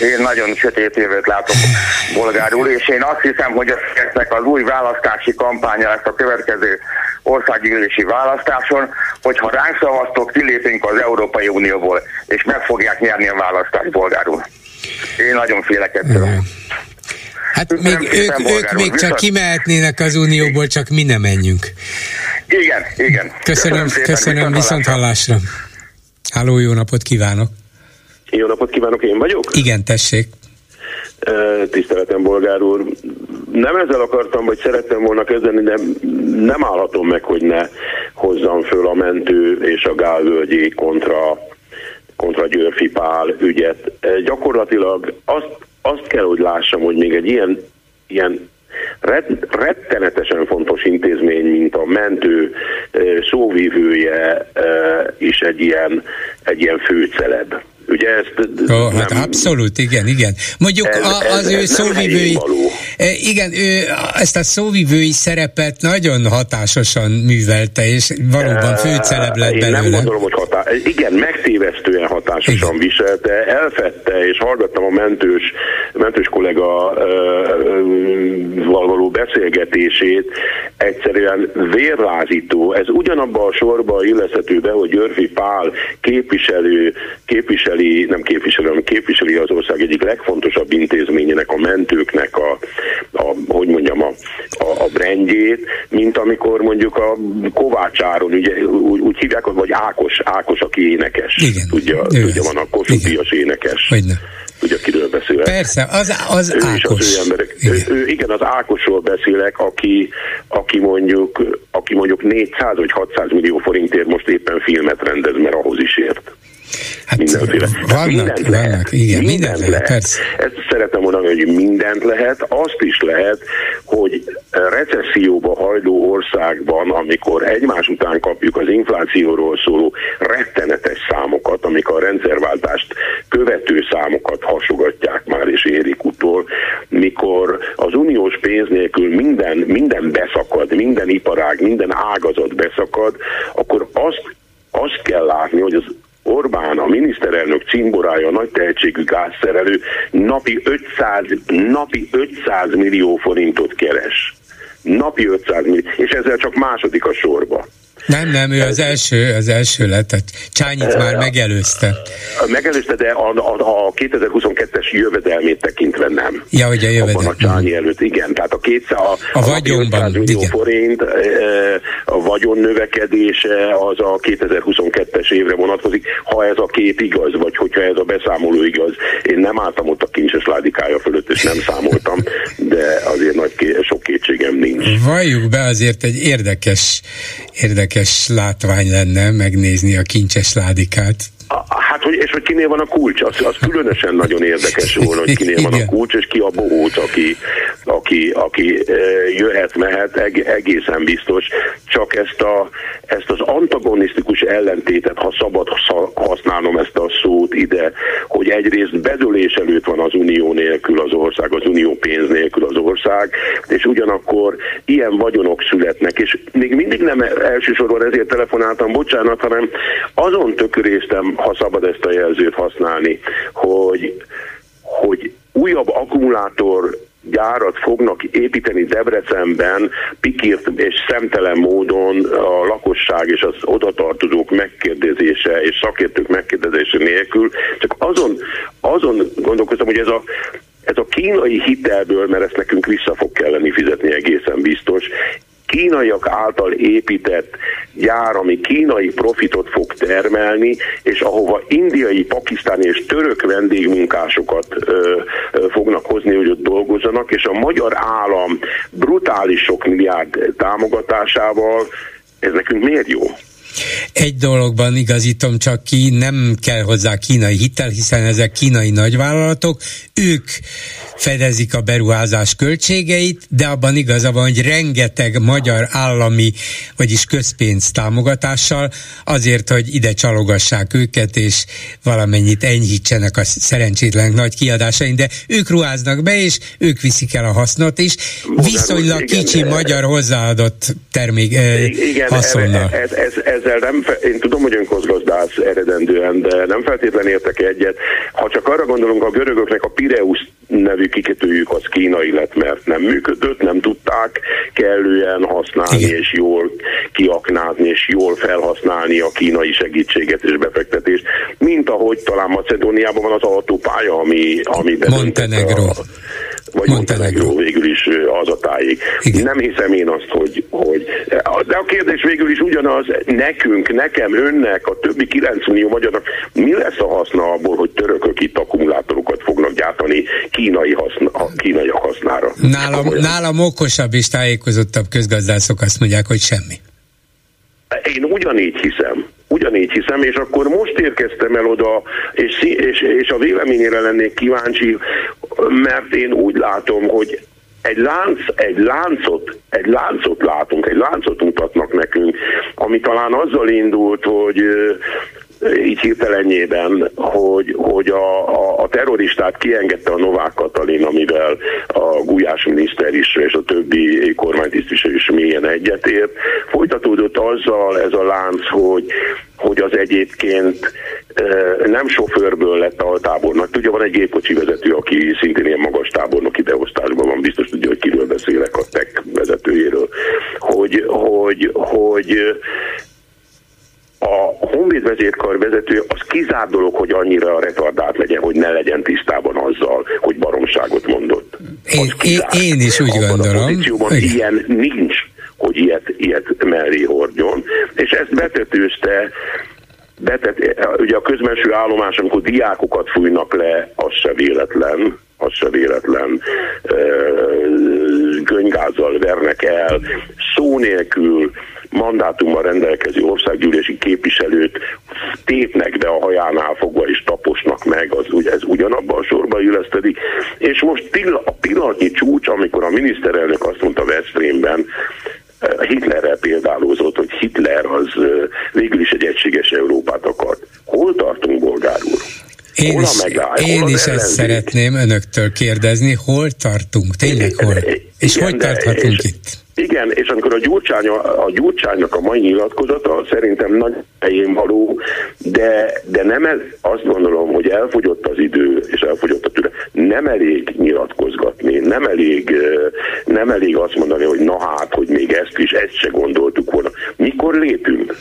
Én nagyon sötét jövőt látok, bolgár úr, és én azt hiszem, hogy ezeknek az új választási kampánya lesz a következő országgyűlési választáson, hogyha ránk szavaztok, kilépünk az Európai Unióból, és meg fogják nyerni a választást, bolgár úr. Én nagyon félek ettől. Hát még ők, ők még csak kimehetnének az Unióból, csak mi nem menjünk. Igen, igen. Köszönöm, köszönöm, köszönöm viszont hallásra. Háló, jó napot kívánok! Jó napot kívánok, én vagyok? Igen, tessék. Tiszteletem, bolgár úr. Nem ezzel akartam, vagy szerettem volna kezdeni, de nem állhatom meg, hogy ne hozzam föl a mentő és a gálvölgyi kontra, kontra Györfi Pál ügyet. Gyakorlatilag azt, azt kell, hogy lássam, hogy még egy ilyen, ilyen rettenetesen fontos intézmény, mint a mentő szóvívője is egy ilyen, egy ilyen főceleb. Ugye ezt oh, hát abszolút, igen, igen. Mondjuk ez, a, az ez, ő ez szóvivői, e, igen, ő ezt a szóvivői szerepet nagyon hatásosan művelte, és valóban főceleb lett belőle. Én nem gondolom, hogy hatá- igen, megtévesztően hatásosan viselte, elfette, és hallgattam a mentős, mentős kollega való beszélgetését, egyszerűen vérlázító. Ez ugyanabban a sorba illeszhető be, hogy Györfi Pál képviselő, képviselő képviseli, nem képviseli, hanem képviseli az ország egyik legfontosabb intézményének, a mentőknek a, a hogy mondjam, a, a, a brandjét, mint amikor mondjuk a Kovácsáron, ugye úgy, úgy hívják, vagy Ákos, Ákos, aki énekes. Igen. Tudja, tudja van a Kossuth énekes. Hogyne tudja, kiről beszélek. Persze, az, az ő Ákos. Az ő emberek. Igen. Ő, ő, igen, az Ákosról beszélek, aki, aki mondjuk aki mondjuk 400 vagy 600 millió forintért most éppen filmet rendez, mert ahhoz is ért. Hát mindenféle. Vannak, mindent vannak, lehet. igen, mindent, mindent lehet. lehet. Ezt szeretem mondani, hogy mindent lehet, azt is lehet, hogy recesszióba hajló országban, amikor egymás után kapjuk az inflációról szóló rettenetes számokat, amik a rendszerváltást követő számokat hasogatják már és érik utol, mikor az uniós pénz nélkül minden, minden beszakad, minden iparág, minden ágazat beszakad, akkor azt azt kell látni, hogy az Orbán, a miniszterelnök cimborája, nagy tehetségű gázszerelő napi 500, napi 500 millió forintot keres. Napi 500 millió, és ezzel csak második a sorba. Nem, nem, ő az első, az első lett, tehát Csányit már megelőzte. Megelőzte, de a, a, a 2022-es jövedelmét tekintve nem. Ja, hogy a jövedelem. a Csányi előtt, igen. Tehát a, 200, a, a vagyonban, millió igen. forint a vagyon növekedése az a 2022-es évre vonatkozik, ha ez a kép igaz, vagy hogyha ez a beszámoló igaz. Én nem álltam ott a kincses ládikája fölött, és nem számoltam, de azért nagy sok kétségem nincs. Valljuk be azért egy érdekes, érdekes látvány lenne megnézni a kincses ládikát. Hát, hogy, és hogy kinél van a kulcs, az, az különösen nagyon érdekes volna, hogy kinél van a kulcs, és ki a bohóc, aki, aki, aki jöhet, mehet, egészen biztos. Csak ezt, a, ezt az antagonisztikus ellentétet, ha szabad használnom ezt a szót ide, hogy egyrészt bedőlés előtt van az unió nélkül az ország, az unió pénz nélkül az ország, és ugyanakkor ilyen vagyonok születnek, és még mindig nem elsősorban ezért telefonáltam, bocsánat, hanem azon tököréztem, ha szabad ezt a jelzőt használni, hogy, hogy újabb akkumulátor gyárat fognak építeni Debrecenben pikírt és szemtelen módon a lakosság és az odatartozók megkérdezése és szakértők megkérdezése nélkül. Csak azon, azon gondolkoztam, hogy ez a ez a kínai hitelből, mert ezt nekünk vissza fog kelleni fizetni egészen biztos, kínaiak által épített gyár, ami kínai profitot fog termelni, és ahova indiai, pakisztáni és török vendégmunkásokat ö, ö, fognak hozni, hogy ott dolgozzanak, és a magyar állam brutális sok milliárd támogatásával ez nekünk miért jó? Egy dologban igazítom csak ki, nem kell hozzá kínai hitel, hiszen ezek kínai nagyvállalatok, ők fedezik a beruházás költségeit, de abban igaza van, hogy rengeteg magyar állami, vagyis közpénz támogatással azért, hogy ide csalogassák őket, és valamennyit enyhítsenek a szerencsétlen nagy kiadásain, de ők ruháznak be, és ők viszik el a hasznot is. Viszonylag igen, kicsi igen, magyar hozzáadott termék igen, haszonnal. Ez, ez, ezzel nem, én tudom, hogy önközgazdász eredendően, de nem feltétlenül értek egyet. Ha csak arra gondolunk, a görögöknek a Pireus nevű kikötőjük az kínai lett, mert nem működött, nem tudták kellően használni Igen. és jól kiaknázni és jól felhasználni a kínai segítséget és befektetést, mint ahogy talán Macedóniában van az autópálya, ami, ami Montenegro. A, vagy Montenegro. Montenegro végül is az a tájék. Igen. Nem hiszem én azt, hogy, hogy... De a kérdés végül is ugyanaz, nekünk, nekem, önnek, a többi 9 millió magyarnak mi lesz a haszna abból, hogy törökök itt akkumulátorokat fognak gyártani kínai, haszna, kínai hasznára? Nálam, nálam okosabb és tájékozottabb közgazdászok azt mondják, hogy semmi. Én ugyanígy hiszem. Ugyanígy hiszem, és akkor most érkeztem el oda, és, és, és a véleményére lennék kíváncsi, mert én úgy látom, hogy egy, lánc, egy láncot, egy láncot látunk, egy láncot mutatnak nekünk, ami talán azzal indult, hogy így hirtelenjében, hogy, hogy a, a, a terroristát kiengedte a Novák Katalin, amivel a Gulyás miniszter is és a többi kormánytisztviselő is mélyen egyetért. Folytatódott azzal ez a lánc, hogy hogy az egyébként nem sofőrből lett a tábornok. Tudja, van egy gépkocsi vezető, aki szintén ilyen magas tábornoki beosztásban van, biztos tudja, hogy kiről beszélek, a tech vezetőjéről, hogy, hogy, hogy a Honvéd vezérkar vezető az kizár dolog, hogy annyira retardált legyen, hogy ne legyen tisztában azzal, hogy baromságot mondott. Én, én, én is úgy Abban gondolom. A ilyen nincs, hogy ilyet, ilyet mellé hordjon, és ezt betetőzte betet, ugye a közmenső állomás, amikor diákokat fújnak le, az se véletlen, az se véletlen, gönygázzal vernek el, szó nélkül mandátummal rendelkező országgyűlési képviselőt tépnek be a hajánál fogva és taposnak meg, az, ez ugyanabban a sorba illesztedik. És most a pillanatnyi csúcs, amikor a miniszterelnök azt mondta Veszprémben, eh, Hitlerrel példálózott, hogy Hitler az eh, végül is egy egységes Európát akart. Hol tartunk, bolgár úr? Én is, megáll, én is ezt szeretném önöktől kérdezni, hol tartunk, tényleg hol? És igen, hogy tarthatunk és, itt? Igen, és amikor a, Gyurcsány, a Gyurcsánynak a mai nyilatkozata szerintem nagy helyén való, de, de nem ez, azt gondolom, hogy elfogyott az idő, és elfogyott a türe. Nem elég nyilatkozgatni, nem elég, nem elég azt mondani, hogy na hát, hogy még ezt is, ezt se gondoltuk volna. Mikor lépünk?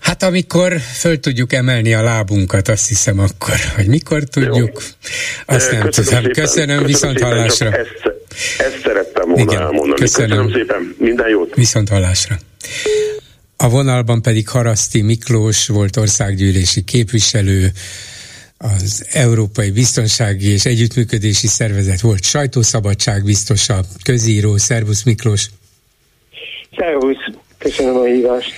Hát amikor föl tudjuk emelni a lábunkat, azt hiszem akkor, hogy mikor tudjuk, Jó. azt nem köszönöm tudom. Szépen. Köszönöm, viszont szépen, hallásra. Ezt, ezt szerettem volna Igen, elmondani. Köszönöm. köszönöm szépen, minden jót. Viszont hallásra. A vonalban pedig Haraszti Miklós volt országgyűlési képviselő, az Európai Biztonsági és Együttműködési Szervezet volt sajtószabadság biztosa, közíró, Szervusz Miklós. Szervusz, köszönöm a hívást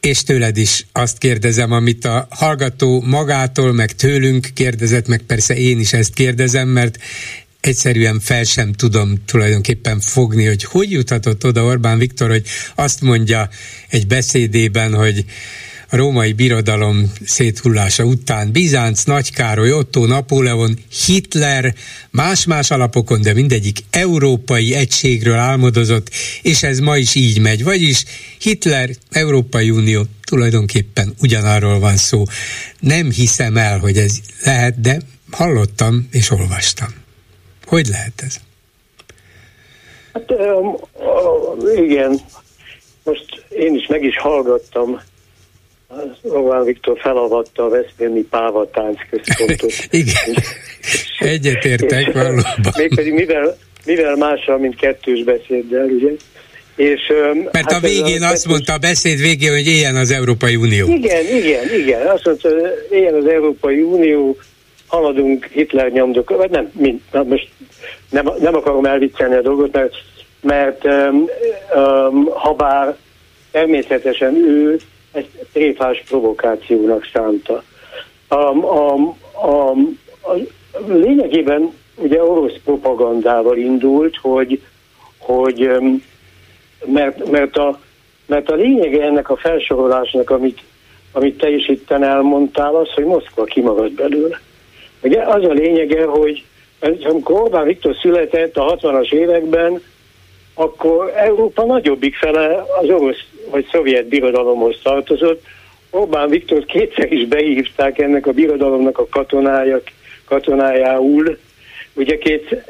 és tőled is azt kérdezem, amit a hallgató magától, meg tőlünk kérdezett, meg persze én is ezt kérdezem, mert egyszerűen fel sem tudom tulajdonképpen fogni, hogy hogy juthatott oda Orbán Viktor, hogy azt mondja egy beszédében, hogy a római birodalom széthullása után Bizánc, Nagykároly, Otto, Napóleon, Hitler más-más alapokon, de mindegyik európai egységről álmodozott, és ez ma is így megy. Vagyis Hitler, Európai Unió, tulajdonképpen ugyanarról van szó. Nem hiszem el, hogy ez lehet, de hallottam és olvastam. Hogy lehet ez? Hát igen, most én is meg is hallgattam Orbán Viktor felavatta a Veszprémi Páva tánc központot. *laughs* Igen, egyetértek valóban. Mégpedig mivel, mivel mással, mint kettős beszéddel, ugye? És, Mert hát a végén azt mondta a beszéd végén, hogy éljen az Európai Unió. Igen, igen, igen. Azt mondta, éljen az Európai Unió, haladunk Hitler nyomdok, vagy nem, mint, na most nem, nem akarom elviccelni a dolgot, mert, mert um, um, ha bár természetesen ő ezt tréfás provokációnak szánta. A, a, a, a, lényegében ugye orosz propagandával indult, hogy, hogy mert, mert, a, mert a lényege ennek a felsorolásnak, amit, amit te is itt elmondtál, az, hogy Moszkva kimarad belőle. Ugye az a lényege, hogy amikor Orbán Viktor született a 60-as években, akkor Európa nagyobbik fele az orosz vagy szovjet birodalomhoz tartozott. Orbán Viktor kétszer is beívták ennek a birodalomnak a katonája, katonájául, ugye két,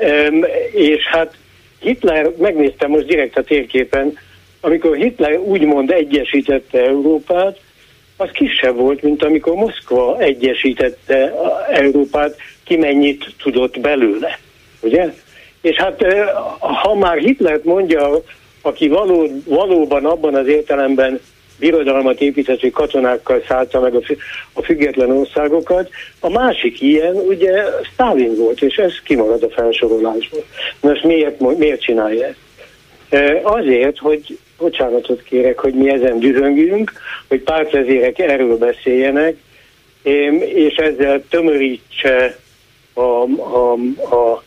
és hát Hitler, megnéztem most direkt a térképen, amikor Hitler úgymond egyesítette Európát, az kisebb volt, mint amikor Moszkva egyesítette Európát, ki mennyit tudott belőle, ugye? És hát ha már Hitler mondja, aki való, valóban abban az értelemben birodalmat épített, katonákkal szállta meg a független országokat. A másik ilyen ugye Stalin volt, és ez kimarad a felsorolásból. Most miért, miért csinálja ezt? Azért, hogy bocsánatot kérek, hogy mi ezen dühöngünk, hogy pártvezérek erről beszéljenek, és ezzel tömörítse a, a, a,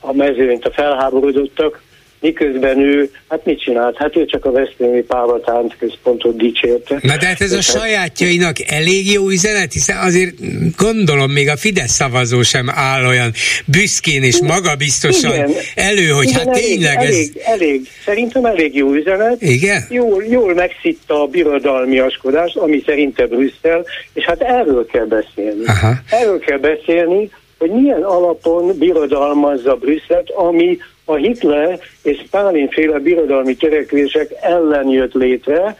a mezőnyt a felháborodottak, miközben ő, hát mit csinált? Hát ő csak a Veszprémi Páva Tánc központot dicsérte. Na de hát ez a sajátjainak elég jó üzenet, hiszen azért gondolom még a Fidesz szavazó sem áll olyan büszkén és magabiztosan Igen. elő, hogy Igen, hát tényleg elég, ez... Elég, elég, szerintem elég jó üzenet. Igen? Jól, jól megszitta a birodalmiaskodást, ami szerinte Brüsszel, és hát erről kell beszélni. Aha. Erről kell beszélni, hogy milyen alapon birodalmazza Brüsszelt, ami a Hitler és Stalin féle birodalmi törekvések ellen jött létre,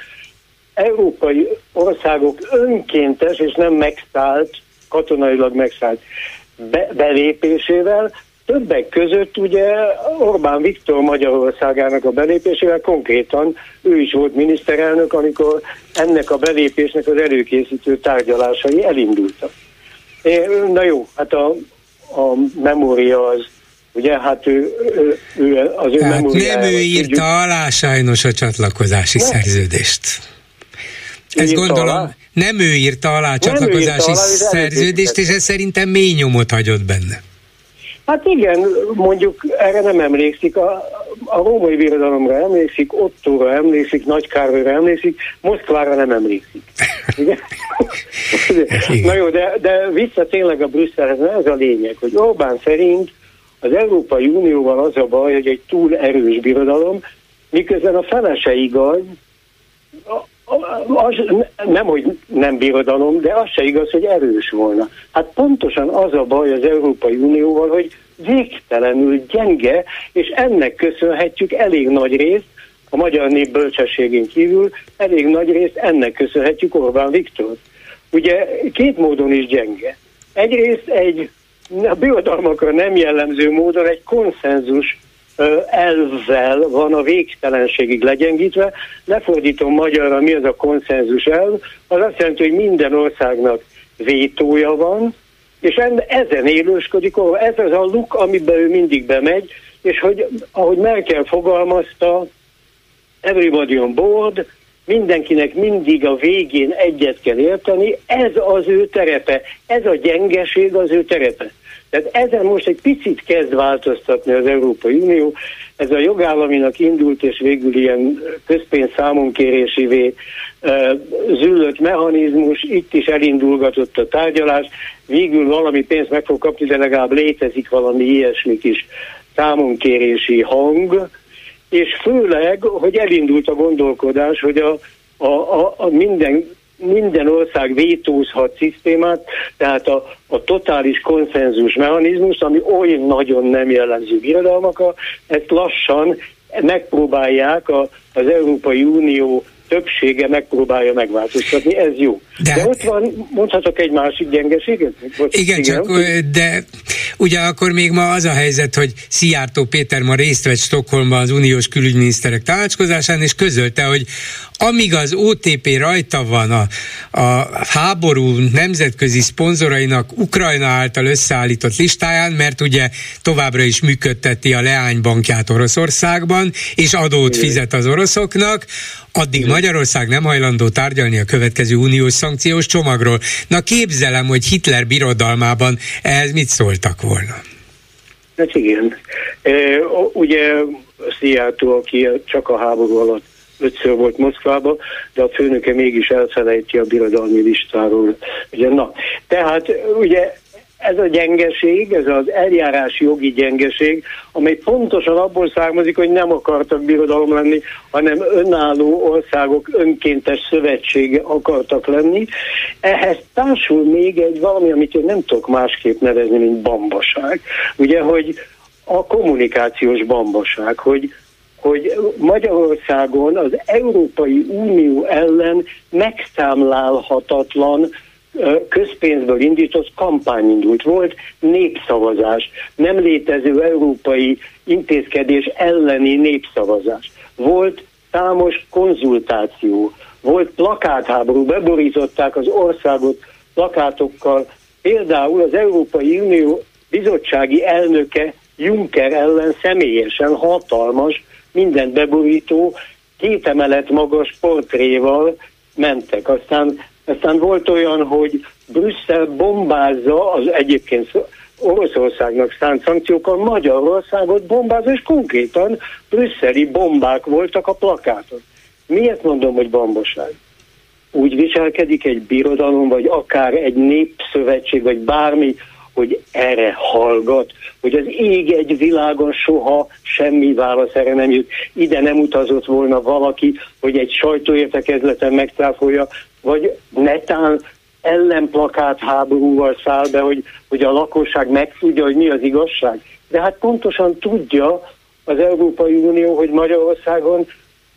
európai országok önkéntes és nem megszállt, katonailag megszállt be, belépésével, többek között ugye Orbán Viktor Magyarországának a belépésével konkrétan ő is volt miniszterelnök, amikor ennek a belépésnek az előkészítő tárgyalásai elindultak. Na jó, hát a, a memória az Ugye, hát ő, ő, ő az ő hát nem ő írta tudjuk. alá sajnos a csatlakozási ne. szerződést. Ezt gondolom, alá? nem ő írta alá a csatlakozási írta alá, szerződést, és ez szerintem mély nyomot hagyott benne. Hát igen, mondjuk erre nem emlékszik, a, a római birodalomra emlékszik, Ottóra emlékszik, Nagykárolyra emlékszik, Moszkvára nem emlékszik. *laughs* Igen? Na jó, de, de vissza tényleg a Brüsszelhez, ez a lényeg, hogy Orbán szerint az Európai Unióval az a baj, hogy egy túl erős birodalom, miközben a fele igaz, az, nem, hogy nem birodalom, de az se igaz, hogy erős volna. Hát pontosan az a baj az Európai Unióval, hogy végtelenül gyenge, és ennek köszönhetjük elég nagy részt, a magyar nép bölcsességén kívül elég nagy részt ennek köszönhetjük Orbán Viktor. Ugye két módon is gyenge. Egyrészt egy a birodalmakra nem jellemző módon egy konszenzus elvvel van a végtelenségig legyengítve. Lefordítom magyarra, mi az a konszenzus elv? Az azt jelenti, hogy minden országnak vétója van, és ezen élősködik, ez az a luk, amiben ő mindig bemegy, és hogy ahogy Merkel fogalmazta, everybody on board, mindenkinek mindig a végén egyet kell érteni, ez az ő terepe, ez a gyengeség az ő terepe. Tehát ezen most egy picit kezd változtatni az Európai Unió. Ez a jogállaminak indult, és végül ilyen közpénz számonkérésévé züllött mechanizmus, itt is elindulgatott a tárgyalás, végül valami pénzt meg fog kapni, de legalább létezik valami ilyesmi kis számonkérési hang, és főleg, hogy elindult a gondolkodás, hogy a, a, a, a minden minden ország vétózhat szisztémát, tehát a, a totális konszenzus mechanizmus, ami olyan nagyon nem jellemző birodalmakra, ezt lassan megpróbálják a, az Európai Unió többsége megpróbálja megváltoztatni, ez jó. De, de ott van, mondhatok egy másik gyengeséget? Bocs, igen, igen, csak de ugyanakkor még ma az a helyzet, hogy Szijjártó Péter ma részt vett Stockholmban az uniós külügyminiszterek tanácskozásán, és közölte, hogy amíg az OTP rajta van a, a háború nemzetközi szponzorainak Ukrajna által összeállított listáján, mert ugye továbbra is működteti a leánybankját Oroszországban, és adót fizet az oroszoknak, addig Magyarország nem hajlandó tárgyalni a következő uniós szankciós csomagról. Na képzelem, hogy Hitler birodalmában ehhez mit szóltak volna? Hát igen. E, ugye Szijjártó, aki csak a háború alatt ötször volt Moszkvában, de a főnöke mégis elfelejti a birodalmi listáról. Ugye, na, tehát ugye ez a gyengeség, ez az eljárás jogi gyengeség, amely pontosan abból származik, hogy nem akartak birodalom lenni, hanem önálló országok önkéntes szövetsége akartak lenni. Ehhez társul még egy valami, amit én nem tudok másképp nevezni, mint bambaság. Ugye, hogy a kommunikációs bambaság, hogy hogy Magyarországon az Európai Unió ellen megszámlálhatatlan közpénzből indított kampány indult. Volt népszavazás, nem létező európai intézkedés elleni népszavazás. Volt számos konzultáció, volt plakátháború, beborították az országot plakátokkal. Például az Európai Unió bizottsági elnöke Juncker ellen személyesen hatalmas, mindent beborító, két emelet magas portréval mentek. Aztán aztán volt olyan, hogy Brüsszel bombázza az egyébként Oroszországnak szánt szankciókkal Magyarországot bombázza, és konkrétan brüsszeli bombák voltak a plakáton. Miért mondom, hogy bamboság? Úgy viselkedik egy birodalom, vagy akár egy népszövetség, vagy bármi, hogy erre hallgat, hogy az ég egy világon soha semmi válasz erre nem jut. Ide nem utazott volna valaki, hogy egy sajtóértekezleten megtráfolja, vagy netán ellenplakát háborúval száll be, hogy, hogy a lakosság megtudja, hogy mi az igazság. De hát pontosan tudja az Európai Unió, hogy Magyarországon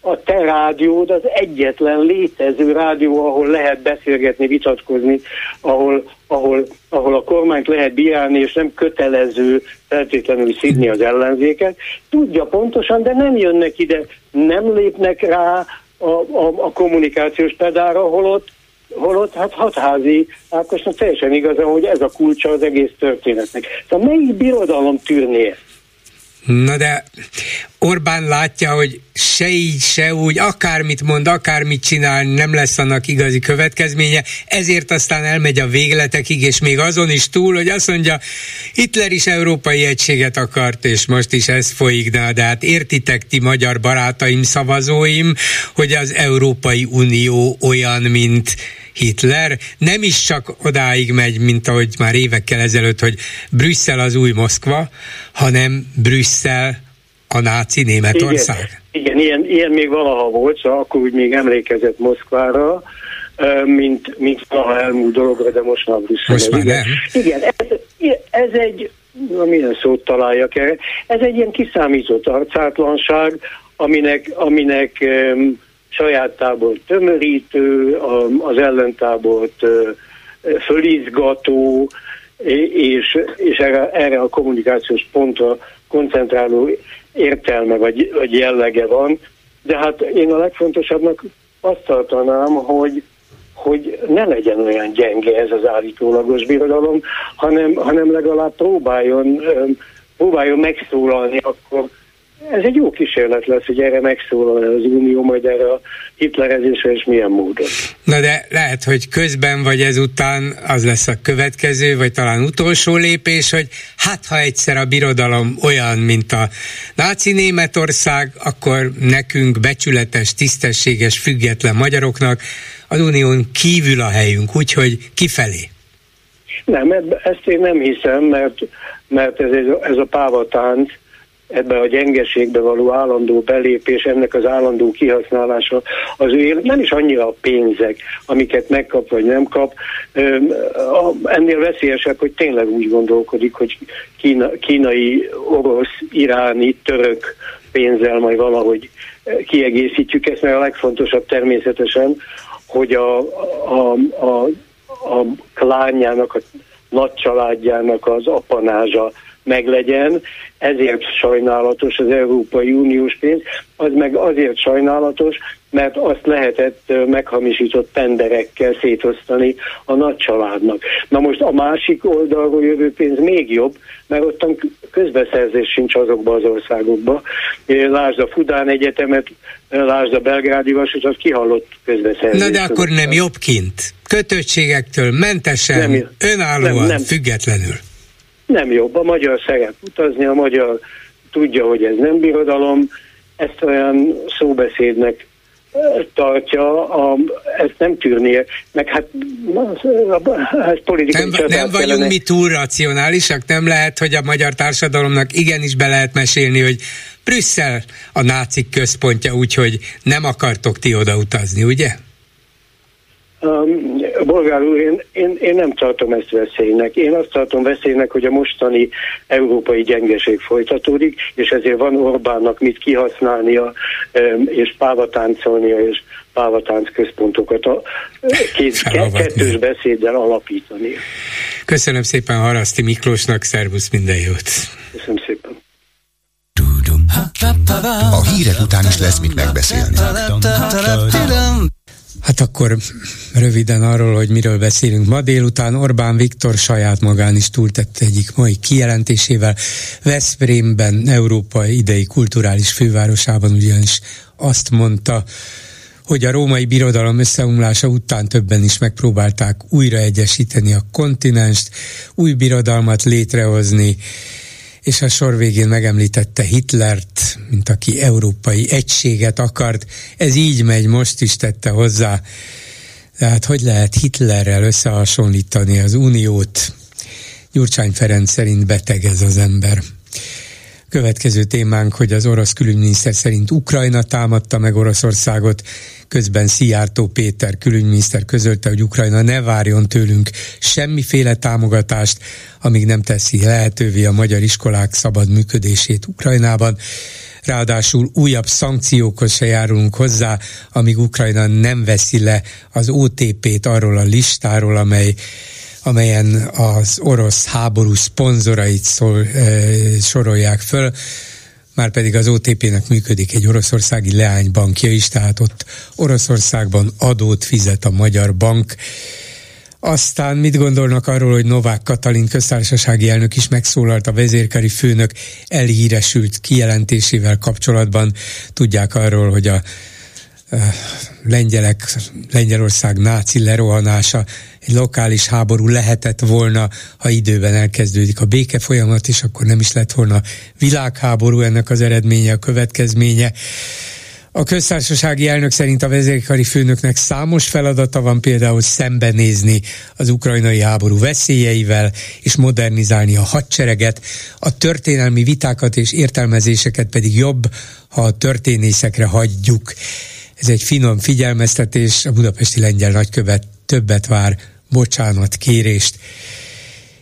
a te rádiód az egyetlen létező rádió, ahol lehet beszélgetni, vitatkozni, ahol, ahol, ahol a kormányt lehet bírálni, és nem kötelező feltétlenül szidni az ellenzéket. Tudja pontosan, de nem jönnek ide, nem lépnek rá a, a, a kommunikációs pedára, holott holott hát hatházi Ákosnak teljesen igazán, hogy ez a kulcsa az egész történetnek. Szóval melyik birodalom tűrné ezt? Na de Orbán látja, hogy se így, se úgy, akármit mond, akármit csinál, nem lesz annak igazi következménye, ezért aztán elmegy a végletekig, és még azon is túl, hogy azt mondja, Hitler is európai egységet akart, és most is ez folyik, de, de hát értitek ti magyar barátaim, szavazóim, hogy az Európai Unió olyan, mint Hitler nem is csak odáig megy, mint ahogy már évekkel ezelőtt, hogy Brüsszel az új Moszkva, hanem Brüsszel a náci Németország. Igen, igen ilyen, ilyen még valaha volt, szóval akkor úgy még emlékezett Moszkvára, mint, mint valaha elmúlt dologra, de most már Brüsszel. Most már igen. nem. Igen, ez, ez egy, na milyen szót találjak erre, ez egy ilyen kiszámított arcátlanság, aminek, aminek um, saját tábor tömörítő, az ellentábort fölizgató, és, és erre, erre a kommunikációs pontra koncentráló értelme vagy, vagy jellege van. De hát én a legfontosabbnak azt tartanám, hogy, hogy ne legyen olyan gyenge ez az állítólagos birodalom, hanem, hanem legalább próbáljon, próbáljon megszólalni akkor, ez egy jó kísérlet lesz, hogy erre megszólal az Unió, majd erre a hitlerezésre, és milyen módon. Na de lehet, hogy közben vagy ezután az lesz a következő, vagy talán utolsó lépés, hogy hát ha egyszer a birodalom olyan, mint a náci Németország, akkor nekünk becsületes, tisztességes, független magyaroknak az unión kívül a helyünk, úgyhogy kifelé. Nem, ezt én nem hiszem, mert, mert ez, ez a pávatánc, ebbe a gyengeségbe való állandó belépés, ennek az állandó kihasználása az ő nem is annyira a pénzek, amiket megkap vagy nem kap, ennél veszélyesebb, hogy tényleg úgy gondolkodik, hogy kína, kínai, orosz, iráni, török pénzzel majd valahogy kiegészítjük ezt, mert a legfontosabb természetesen, hogy a, a, a, a klánjának, a nagy családjának az apanázsa meglegyen, ezért sajnálatos az Európai Uniós pénz, az meg azért sajnálatos, mert azt lehetett meghamisított tenderekkel szétosztani a nagy családnak. Na most a másik oldalról jövő pénz még jobb, mert ottan közbeszerzés sincs azokba az országokba. Lásd a Fudán Egyetemet, lásd a Belgrádi Vasút, az kihallott közbeszerzés. Na de akkor nem jobb kint? Kötöttségektől mentesen, nem, önállóan, nem, nem. függetlenül nem jobb. A magyar szeret utazni, a magyar tudja, hogy ez nem birodalom, ezt olyan szóbeszédnek tartja, a, ezt nem tűrnie, meg hát ez politikai Nem, nem vagyunk kellene. mi túl racionálisak, nem lehet, hogy a magyar társadalomnak igenis be lehet mesélni, hogy Brüsszel a nácik központja, úgyhogy nem akartok ti oda utazni, ugye? Um, Bolgár úr, én, én, én nem tartom ezt veszélynek. Én azt tartom veszélynek, hogy a mostani európai gyengeség folytatódik, és ezért van Orbánnak mit kihasználnia, és pávatáncolnia, és pávatánc központokat a két, kettős beszéddel alapítani. Köszönöm szépen Haraszti Miklósnak, szervusz, minden jót! Köszönöm szépen! A hírek után is lesz mit megbeszélni. Hát akkor röviden arról, hogy miről beszélünk. Ma délután Orbán Viktor saját magán is túltette egyik mai kijelentésével. Veszprémben, Európa idei kulturális fővárosában ugyanis azt mondta, hogy a római birodalom összeomlása után többen is megpróbálták újra egyesíteni a kontinenst, új birodalmat létrehozni, és a sor végén megemlítette Hitlert, mint aki európai egységet akart. Ez így megy, most is tette hozzá. Tehát hogy lehet Hitlerrel összehasonlítani az uniót? Gyurcsány Ferenc szerint beteg ez az ember. Következő témánk, hogy az orosz külügyminiszter szerint Ukrajna támadta meg Oroszországot, közben Szijjártó Péter külügyminiszter közölte, hogy Ukrajna ne várjon tőlünk semmiféle támogatást, amíg nem teszi lehetővé a magyar iskolák szabad működését Ukrajnában. Ráadásul újabb szankciókhoz se járulunk hozzá, amíg Ukrajna nem veszi le az OTP-t arról a listáról, amely amelyen az orosz háború szponzorait szól, e, sorolják föl, már pedig az OTP-nek működik egy oroszországi leánybankja is, tehát ott Oroszországban adót fizet a magyar bank. Aztán mit gondolnak arról, hogy Novák Katalin köztársasági elnök is megszólalt a vezérkari főnök elhíresült kijelentésével kapcsolatban. Tudják arról, hogy a lengyelek, Lengyelország náci lerohanása egy lokális háború lehetett volna, ha időben elkezdődik a béke folyamat, és akkor nem is lett volna világháború ennek az eredménye, a következménye. A köztársasági elnök szerint a vezérkari főnöknek számos feladata van például szembenézni az ukrajnai háború veszélyeivel és modernizálni a hadsereget, a történelmi vitákat és értelmezéseket pedig jobb, ha a történészekre hagyjuk. Ez egy finom figyelmeztetés, a budapesti lengyel nagykövet többet vár bocsánat kérést.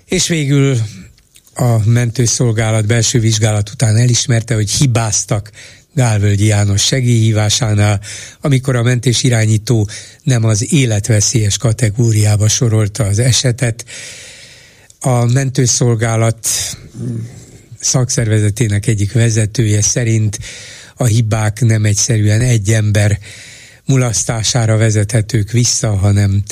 És végül a mentőszolgálat belső vizsgálat után elismerte, hogy hibáztak Gálvölgyi János segélyhívásánál, amikor a mentés irányító nem az életveszélyes kategóriába sorolta az esetet. A mentőszolgálat szakszervezetének egyik vezetője szerint a hibák nem egyszerűen egy ember mulasztására vezethetők vissza, hanem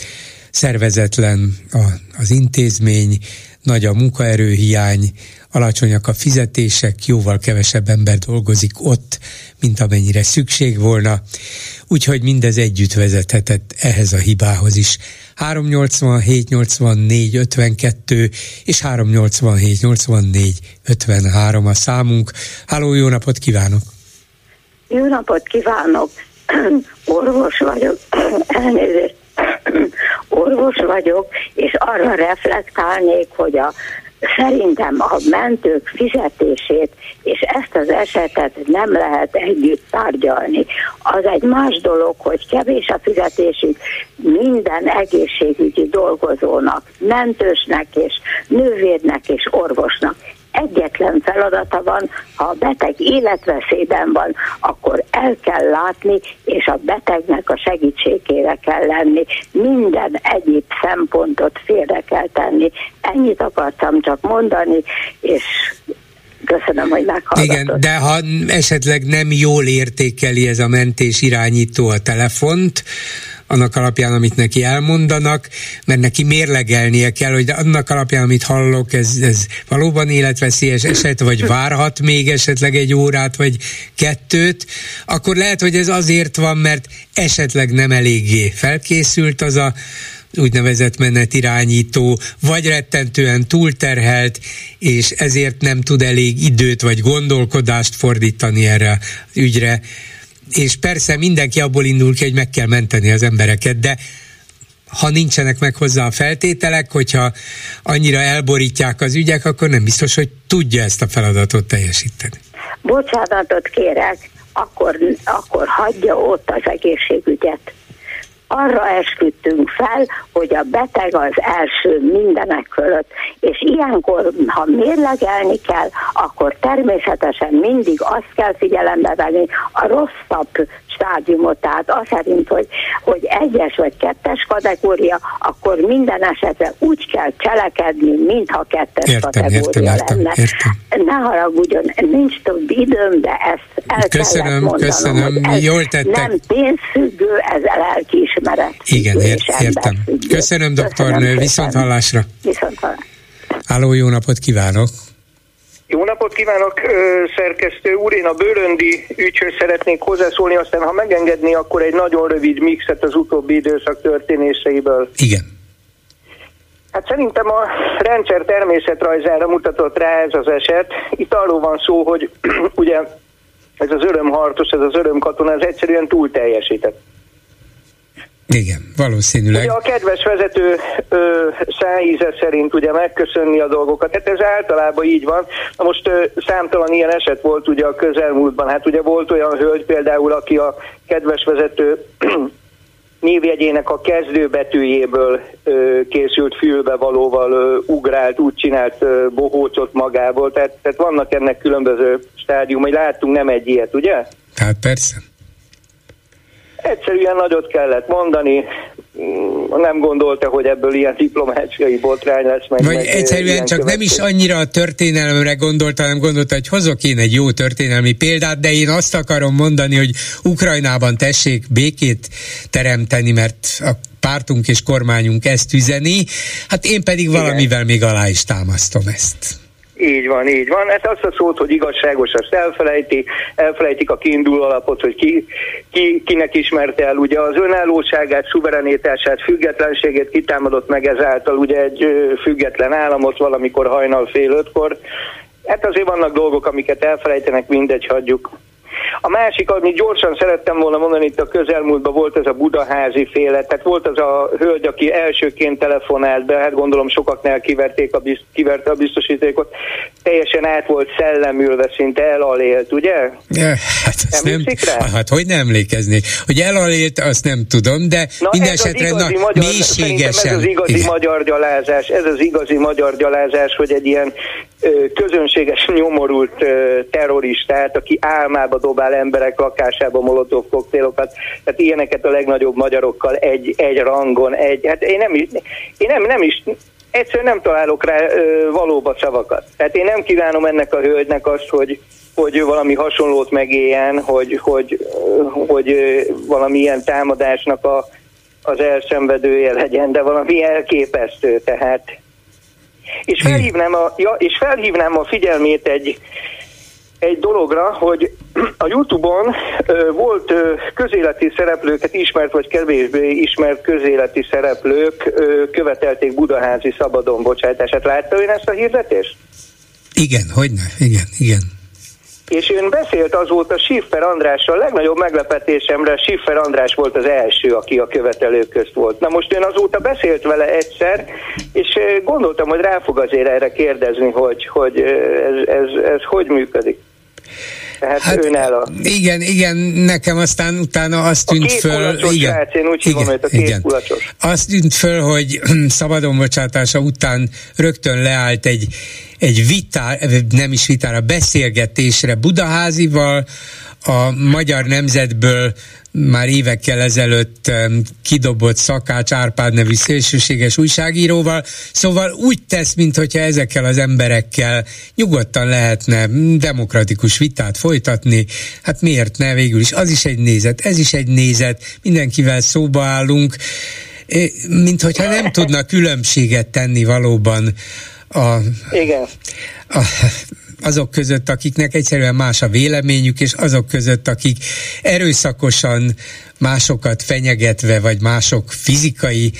szervezetlen a, az intézmény, nagy a munkaerőhiány, alacsonyak a fizetések, jóval kevesebb ember dolgozik ott, mint amennyire szükség volna, úgyhogy mindez együtt vezethetett ehhez a hibához is. 387 84 52 és 387 84 53 a számunk. Háló, jó napot kívánok! Jó napot kívánok! *clears throat* Orvos vagyok, *clears throat* elnézést *clears throat* orvos vagyok, és arra reflektálnék, hogy a Szerintem a mentők fizetését és ezt az esetet nem lehet együtt tárgyalni. Az egy más dolog, hogy kevés a fizetésük minden egészségügyi dolgozónak, mentősnek és nővérnek és orvosnak egyetlen feladata van, ha a beteg életveszélyben van, akkor el kell látni, és a betegnek a segítségére kell lenni. Minden egyéb szempontot félre kell tenni. Ennyit akartam csak mondani, és köszönöm, hogy meghallgatott. Igen, de ha esetleg nem jól értékeli ez a mentés irányító a telefont, annak alapján, amit neki elmondanak, mert neki mérlegelnie kell, hogy annak alapján, amit hallok, ez, ez valóban életveszélyes eset, vagy várhat még esetleg egy órát, vagy kettőt, akkor lehet, hogy ez azért van, mert esetleg nem eléggé felkészült az a úgynevezett menetirányító, vagy rettentően túlterhelt, és ezért nem tud elég időt vagy gondolkodást fordítani erre az ügyre és persze mindenki abból indul ki, hogy meg kell menteni az embereket, de ha nincsenek meg hozzá a feltételek, hogyha annyira elborítják az ügyek, akkor nem biztos, hogy tudja ezt a feladatot teljesíteni. Bocsánatot kérek, akkor, akkor hagyja ott az egészségügyet arra esküdtünk fel, hogy a beteg az első mindenek fölött, és ilyenkor, ha mérlegelni kell, akkor természetesen mindig azt kell figyelembe venni, a rosszabb stádiumot, tehát az szerint, hogy, hogy egyes vagy kettes kategória, akkor minden esetre úgy kell cselekedni, mintha kettes értem, kategória értem, lenne. Értem. Ne haragudjon, nincs több időm, de ezt el köszönöm, mondanom, köszönöm, ez jól tettek. Nem pénzfüggő, ez lelkiismeret. Igen, ért, értem. Köszönöm, doktornő, viszont hallásra. Viszont hallásra. Háló, jó napot kívánok! Jó napot kívánok, szerkesztő úr! Én a Bőröndi ügyhöz szeretnék hozzászólni, aztán ha megengedni, akkor egy nagyon rövid mixet az utóbbi időszak történéseiből. Igen. Hát szerintem a rendszer természetrajzára mutatott rá ez az eset. Itt arról van szó, hogy *clears throat* ugye ez az örömharcos, ez az örömkatona, ez egyszerűen túl teljesített. Igen, valószínűleg. Ugye a kedves vezető ö, szájíze szerint ugye megköszönni a dolgokat, hát ez általában így van. Na most ö, számtalan ilyen eset volt ugye a közelmúltban, hát ugye volt olyan hölgy például, aki a kedves vezető *clears throat* névjegyének a kezdőbetűjéből ö, készült fülbevalóval ö, ugrált, úgy csinált ö, bohócot magából, tehát, tehát vannak ennek különböző stádiumai, láttunk nem egy ilyet, ugye? Hát persze. Egyszerűen nagyot kellett mondani, mm, nem gondolta, hogy ebből ilyen diplomáciai botrány lesz. Meg, Vagy meg egyszerűen csak nem is annyira a történelemre gondolta, hanem gondolta, hogy hozok én egy jó történelmi példát, de én azt akarom mondani, hogy Ukrajnában tessék békét teremteni, mert a pártunk és kormányunk ezt üzeni, hát én pedig valamivel még alá is támasztom ezt. Így van, így van. Ez azt a szót, hogy igazságos, azt elfelejti, elfelejtik a kiinduló alapot, hogy ki, ki, kinek ismerte el ugye az önállóságát, szuverenitását, függetlenségét kitámadott meg ezáltal ugye egy független államot valamikor hajnal fél ötkor. Hát azért vannak dolgok, amiket elfelejtenek, mindegy, hagyjuk. A másik, amit gyorsan szerettem volna mondani, itt a közelmúltban volt ez a budaházi féle, tehát volt az a hölgy, aki elsőként telefonált be, hát gondolom sokaknál kiverték a bizt, kiverte a biztosítékot, teljesen át volt szellemülve, szinte elalélt, ugye? Ja, hát, azt nem, rá? hát hogy nem emlékezni? Hogy elalélt, azt nem tudom, de na, minden esetre na, magyar, mélységesen. Ez az igazi igen. magyar gyalázás, ez az igazi magyar gyalázás, hogy egy ilyen közönséges nyomorult terroristát, aki álmába dobál emberek lakásába molotov koktélokat, tehát ilyeneket a legnagyobb magyarokkal egy, egy rangon, egy, hát én nem is, én nem, nem is, egyszerűen nem találok rá ö, valóba szavakat. Tehát én nem kívánom ennek a hölgynek azt, hogy, hogy valami hasonlót megéljen, hogy, hogy, hogy valami ilyen támadásnak a, az elszenvedője legyen, de valami elképesztő, tehát. És felhívnám a, ja, és felhívnám a figyelmét egy, egy dologra, hogy a Youtube-on volt közéleti szereplőket ismert vagy kevésbé ismert közéleti szereplők követelték Budaházi szabadon bocsátását. Látta ön ezt a hirdetést? Igen, hogyne, igen, igen és ön beszélt azóta Schiffer Andrással, a legnagyobb meglepetésemre Schiffer András volt az első, aki a követelők közt volt. Na most ön azóta beszélt vele egyszer, és gondoltam, hogy rá fog azért erre kérdezni, hogy, hogy ez, ez, ez hogy működik. Tehát hát, a... Igen, igen, nekem aztán utána azt tűnt föl... Igen, srác, én úgy igen, őt, a igen. Azt tűnt föl, hogy *clears throat* szabadon bocsátása után rögtön leállt egy egy vitá, nem is vitára, beszélgetésre Budaházival, a magyar nemzetből már évekkel ezelőtt kidobott Szakács Árpád nevű szélsőséges újságíróval, szóval úgy tesz, mintha ezekkel az emberekkel nyugodtan lehetne demokratikus vitát folytatni, hát miért ne, végül is? Az is egy nézet, ez is egy nézet, mindenkivel szóba állunk, mint hogyha nem tudna különbséget tenni valóban a, Igen. A, azok között, akiknek egyszerűen más a véleményük, és azok között, akik erőszakosan másokat fenyegetve, vagy mások fizikai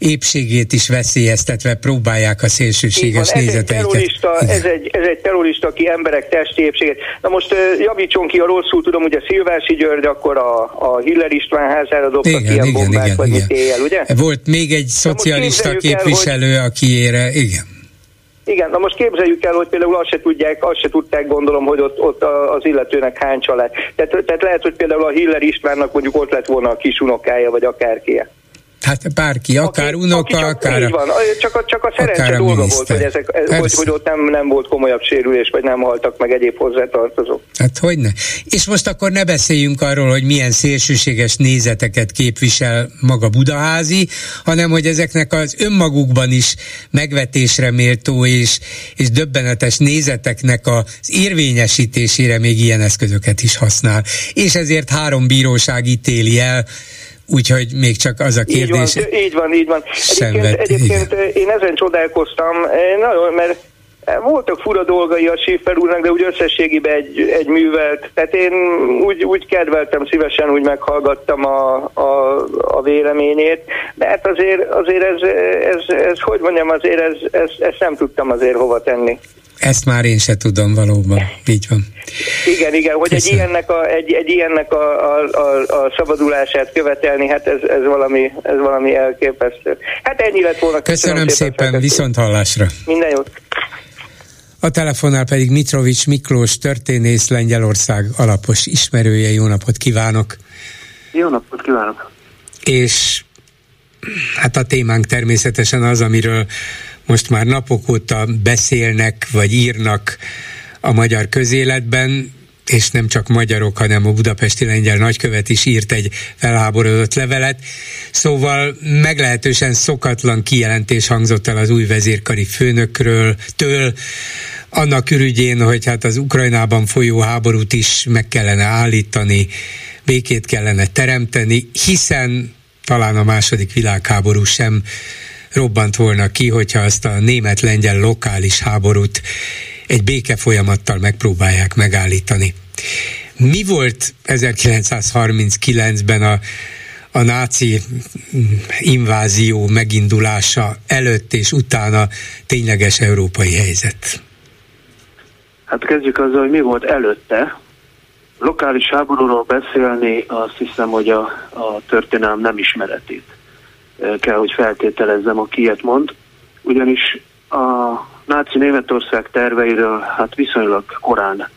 épségét is veszélyeztetve próbálják a szélsőséges van, nézeteiket. Ez egy, terrorista, ez, egy, ez egy terrorista, aki emberek testi épségét. Na most javítson ki, a rosszul tudom, ugye Szilvási György akkor a, a Hiller István házára dobtak igen, ilyen igen, bombát, igen, vagy igen. éjjel, ugye? Volt még egy szocialista képviselő, el, hogy... aki ére, igen. Igen, na most képzeljük el, hogy például azt se tudják, azt se tudták gondolom, hogy ott, ott az illetőnek hány család. Tehát, tehát lehet, hogy például a Hiller Istvánnak mondjuk ott lett volna a kis unokája, vagy akárki. Hát bárki, akár aki, unoka, aki csak, akár... Így van, csak a, csak a szerencse dolga volt, hogy, ezek, hogy, hogy ott nem, nem volt komolyabb sérülés, vagy nem haltak meg egyéb hozzátartozók. Hát hogyne. És most akkor ne beszéljünk arról, hogy milyen szélsőséges nézeteket képvisel maga Budaházi, hanem hogy ezeknek az önmagukban is megvetésre méltó és, és döbbenetes nézeteknek az érvényesítésére még ilyen eszközöket is használ. És ezért három bíróság ítéli el, úgyhogy még csak az a kérdés. Így van, így van. Így van. Egyébként, egyébként én ezen csodálkoztam, nagyon, mert voltak fura dolgai a Schiffer úrnak, de úgy összességében egy, egy művelt. Tehát én úgy, úgy kedveltem, szívesen úgy meghallgattam a, a, a véleményét, de hát azért, azért ez, ez, ez, ez, hogy mondjam, azért ez, ez, ezt nem tudtam azért hova tenni. Ezt már én se tudom valóban, így van. Igen, igen, hogy egy ilyennek, a, egy, egy ilyennek a, a, a, a szabadulását követelni, hát ez, ez, valami, ez valami elképesztő. Hát ennyi lett volna. Köszönöm, Köszönöm szépen, szépen viszont hallásra. Minden jót. A telefonnál pedig Mitrovics Miklós, történész Lengyelország alapos ismerője. Jó napot kívánok! Jó napot kívánok! És hát a témánk természetesen az, amiről most már napok óta beszélnek, vagy írnak a magyar közéletben, és nem csak magyarok, hanem a budapesti lengyel nagykövet is írt egy felháborodott levelet. Szóval meglehetősen szokatlan kijelentés hangzott el az új vezérkari főnökről, től, annak ürügyén, hogy hát az Ukrajnában folyó háborút is meg kellene állítani, békét kellene teremteni, hiszen talán a második világháború sem robbant volna ki, hogyha azt a német-lengyel lokális háborút egy béke folyamattal megpróbálják megállítani. Mi volt 1939-ben a, a náci invázió megindulása előtt és utána tényleges európai helyzet? Hát kezdjük azzal, hogy mi volt előtte. lokális háborúról beszélni, azt hiszem, hogy a, a történelem nem ismeretét kell, hogy feltételezzem, aki ilyet mond. Ugyanis a náci Németország terveiről hát viszonylag korán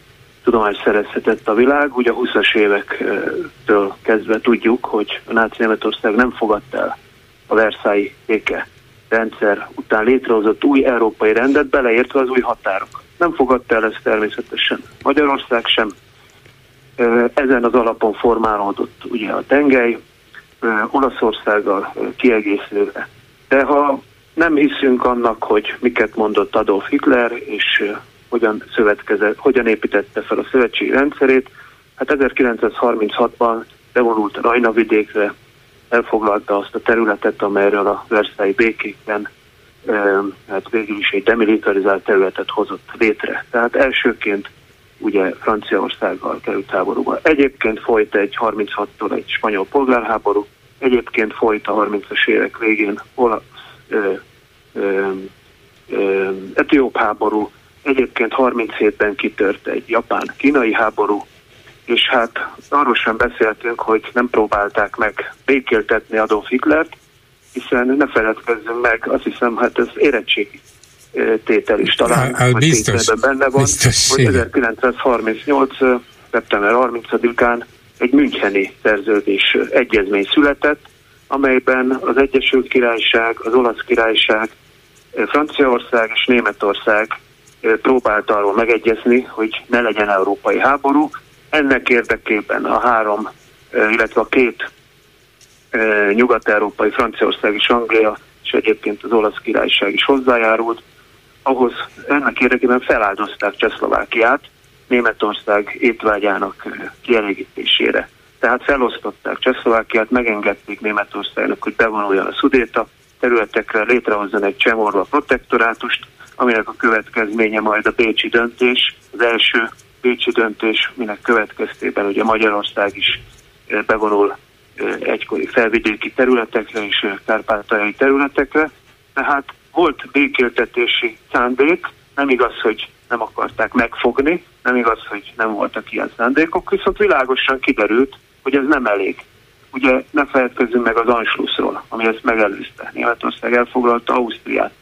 tudomást szerezhetett a világ. Ugye a 20-as évektől kezdve tudjuk, hogy a náci Németország nem fogadta el a Versailles béke rendszer után létrehozott új európai rendet, beleértve az új határok. Nem fogadta el ezt természetesen Magyarország sem. Ezen az alapon formálódott ugye a tengely, Olaszországgal kiegészülve. De ha nem hiszünk annak, hogy miket mondott Adolf Hitler, és hogyan, szövetkezett, hogyan építette fel a szövetségi rendszerét, hát 1936-ban bevonult a Rajna vidékre, elfoglalta azt a területet, amelyről a Versailles békékben hát végül is egy demilitarizált területet hozott létre. Tehát elsőként ugye Franciaországgal került háborúba. Egyébként folyt egy 36-tól egy spanyol polgárháború, egyébként folyt a 30-as évek végén olasz, ö, ö, ö, etióp háború, egyébként 37-ben kitört egy japán-kínai háború, és hát arról sem beszéltünk, hogy nem próbálták meg békéltetni Adolf Hitlert, hiszen ne feledkezzünk meg, azt hiszem, hát ez érettségi tétel is talán, hát, biztos, benne van, biztos, hogy 1938. szeptember 30-án egy Müncheni szerződés egyezmény született, amelyben az Egyesült Királyság, az Olasz Királyság, Franciaország és Németország próbált arról megegyezni, hogy ne legyen európai háború. Ennek érdekében a három, illetve a két nyugat-európai, Franciaország és Anglia, és egyébként az olasz királyság is hozzájárult, ahhoz ennek érdekében feláldozták Csehszlovákiát Németország étvágyának kielégítésére. Tehát felosztották Csehszlovákiát, megengedték Németországnak, hogy bevonuljon a szudéta területekre, létrehozzon egy Csemorva protektorátust, aminek a következménye majd a Bécsi döntés, az első Bécsi döntés, minek következtében ugye Magyarország is bevonul egykori felvidéki területekre és kárpátaljai területekre. Tehát volt békéltetési szándék, nem igaz, hogy nem akarták megfogni, nem igaz, hogy nem voltak ilyen szándékok, viszont világosan kiderült, hogy ez nem elég. Ugye ne feledkezzünk meg az Anschlussról, ami ezt megelőzte. Németország elfoglalta Ausztriát.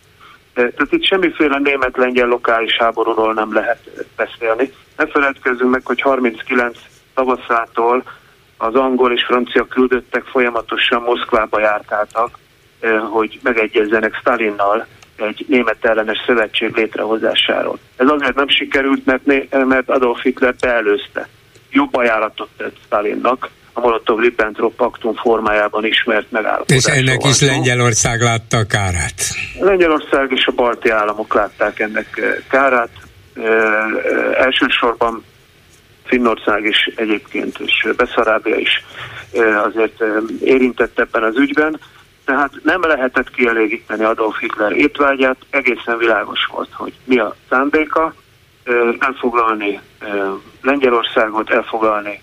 Tehát itt semmiféle német-lengyel lokális háborúról nem lehet beszélni. Ne feledkezzünk meg, hogy 39 tavaszától az angol és francia küldöttek folyamatosan Moszkvába járkáltak, hogy megegyezzenek Stalinnal egy német ellenes szövetség létrehozásáról. Ez azért nem sikerült, mert, mert Adolf Hitler beelőzte. Jobb ajánlatot tett Stalinnak, a Molotov-Ribbentrop paktum formájában ismert megállapodás. És ennek is Lengyelország látta a kárát. Lengyelország és a balti államok látták ennek kárát. E, elsősorban Finnország is egyébként, és Beszarábia is azért érintett ebben az ügyben. Tehát nem lehetett kielégíteni Adolf Hitler étvágyát, egészen világos volt, hogy mi a szándéka, elfoglalni Lengyelországot, elfoglalni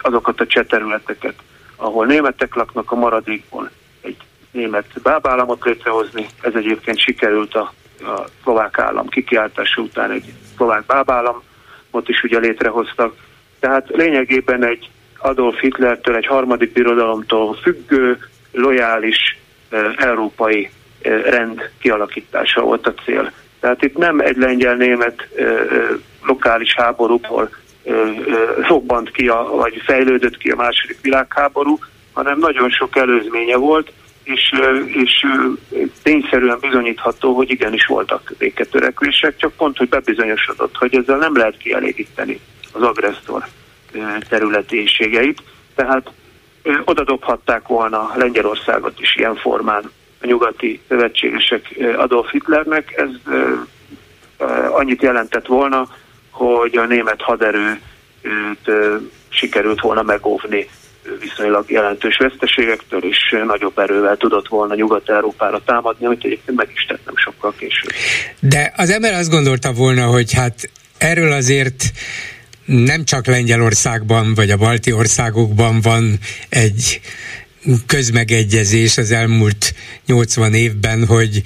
azokat a cseh területeket, ahol németek laknak a maradékból, egy német bábállamot létrehozni. Ez egyébként sikerült a, a szlovák állam kikiáltása után egy szlovák bábállamot is ugye létrehoztak. Tehát lényegében egy Adolf Hitlertől, egy harmadik birodalomtól függő, lojális európai rend kialakítása volt a cél. Tehát itt nem egy lengyel-német lokális háborúból robbant ki, a, vagy fejlődött ki a második világháború, hanem nagyon sok előzménye volt, és, és tényszerűen bizonyítható, hogy igenis voltak béketörekvések, csak pont, hogy bebizonyosodott, hogy ezzel nem lehet kielégíteni az agresszor területiségeit. Tehát oda dobhatták volna Lengyelországot is ilyen formán a nyugati szövetségesek Adolf Hitlernek. Ez annyit jelentett volna, hogy a német haderőt sikerült volna megóvni viszonylag jelentős veszteségektől, és nagyobb erővel tudott volna Nyugat-Európára támadni, amit egyébként meg is tett nem sokkal később. De az ember azt gondolta volna, hogy hát erről azért nem csak Lengyelországban vagy a balti országokban van egy közmegegyezés az elmúlt 80 évben, hogy,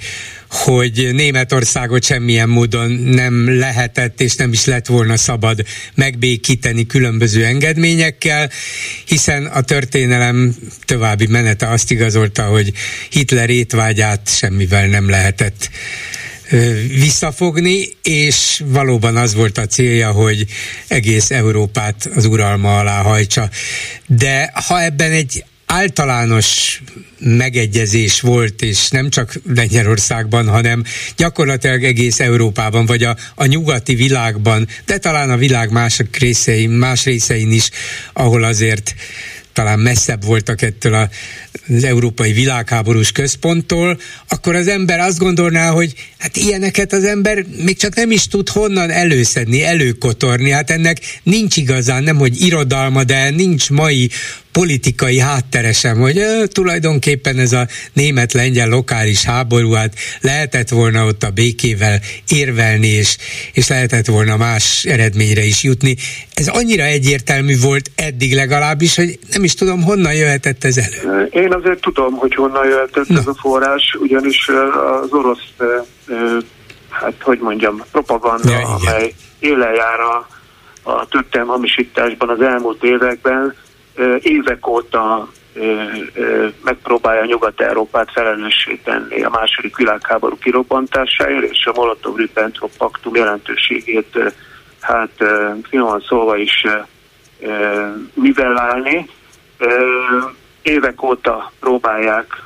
hogy Németországot semmilyen módon nem lehetett és nem is lett volna szabad megbékíteni különböző engedményekkel, hiszen a történelem további menete azt igazolta, hogy Hitler étvágyát semmivel nem lehetett visszafogni, és valóban az volt a célja, hogy egész Európát az uralma alá hajtsa. De ha ebben egy általános megegyezés volt, és nem csak Lengyelországban, hanem gyakorlatilag egész Európában, vagy a, a nyugati világban, de talán a világ más részein, más részein is, ahol azért talán messzebb voltak ettől az európai világháborús központtól, akkor az ember azt gondolná, hogy hát ilyeneket az ember még csak nem is tud honnan előszedni, előkotorni. Hát ennek nincs igazán, nem hogy irodalma, de nincs mai politikai hátteresem, hogy ö, tulajdonképpen ez a német-lengyel lokális háború, hát lehetett volna ott a békével érvelni, és, és lehetett volna más eredményre is jutni. Ez annyira egyértelmű volt eddig legalábbis, hogy nem is tudom, honnan jöhetett ez elő. Én azért tudom, hogy honnan jöhetett Na. ez a forrás, ugyanis az orosz, hát hogy mondjam, propaganda, ja, amely éle jár a, a történelmi hamisításban az elmúlt években, évek óta megpróbálja Nyugat-Európát felelőssé tenni a második világháború kirobbantásáért, és a Molotov-Ribbentrop paktum jelentőségét hát finoman szólva is nivellálni. Évek óta próbálják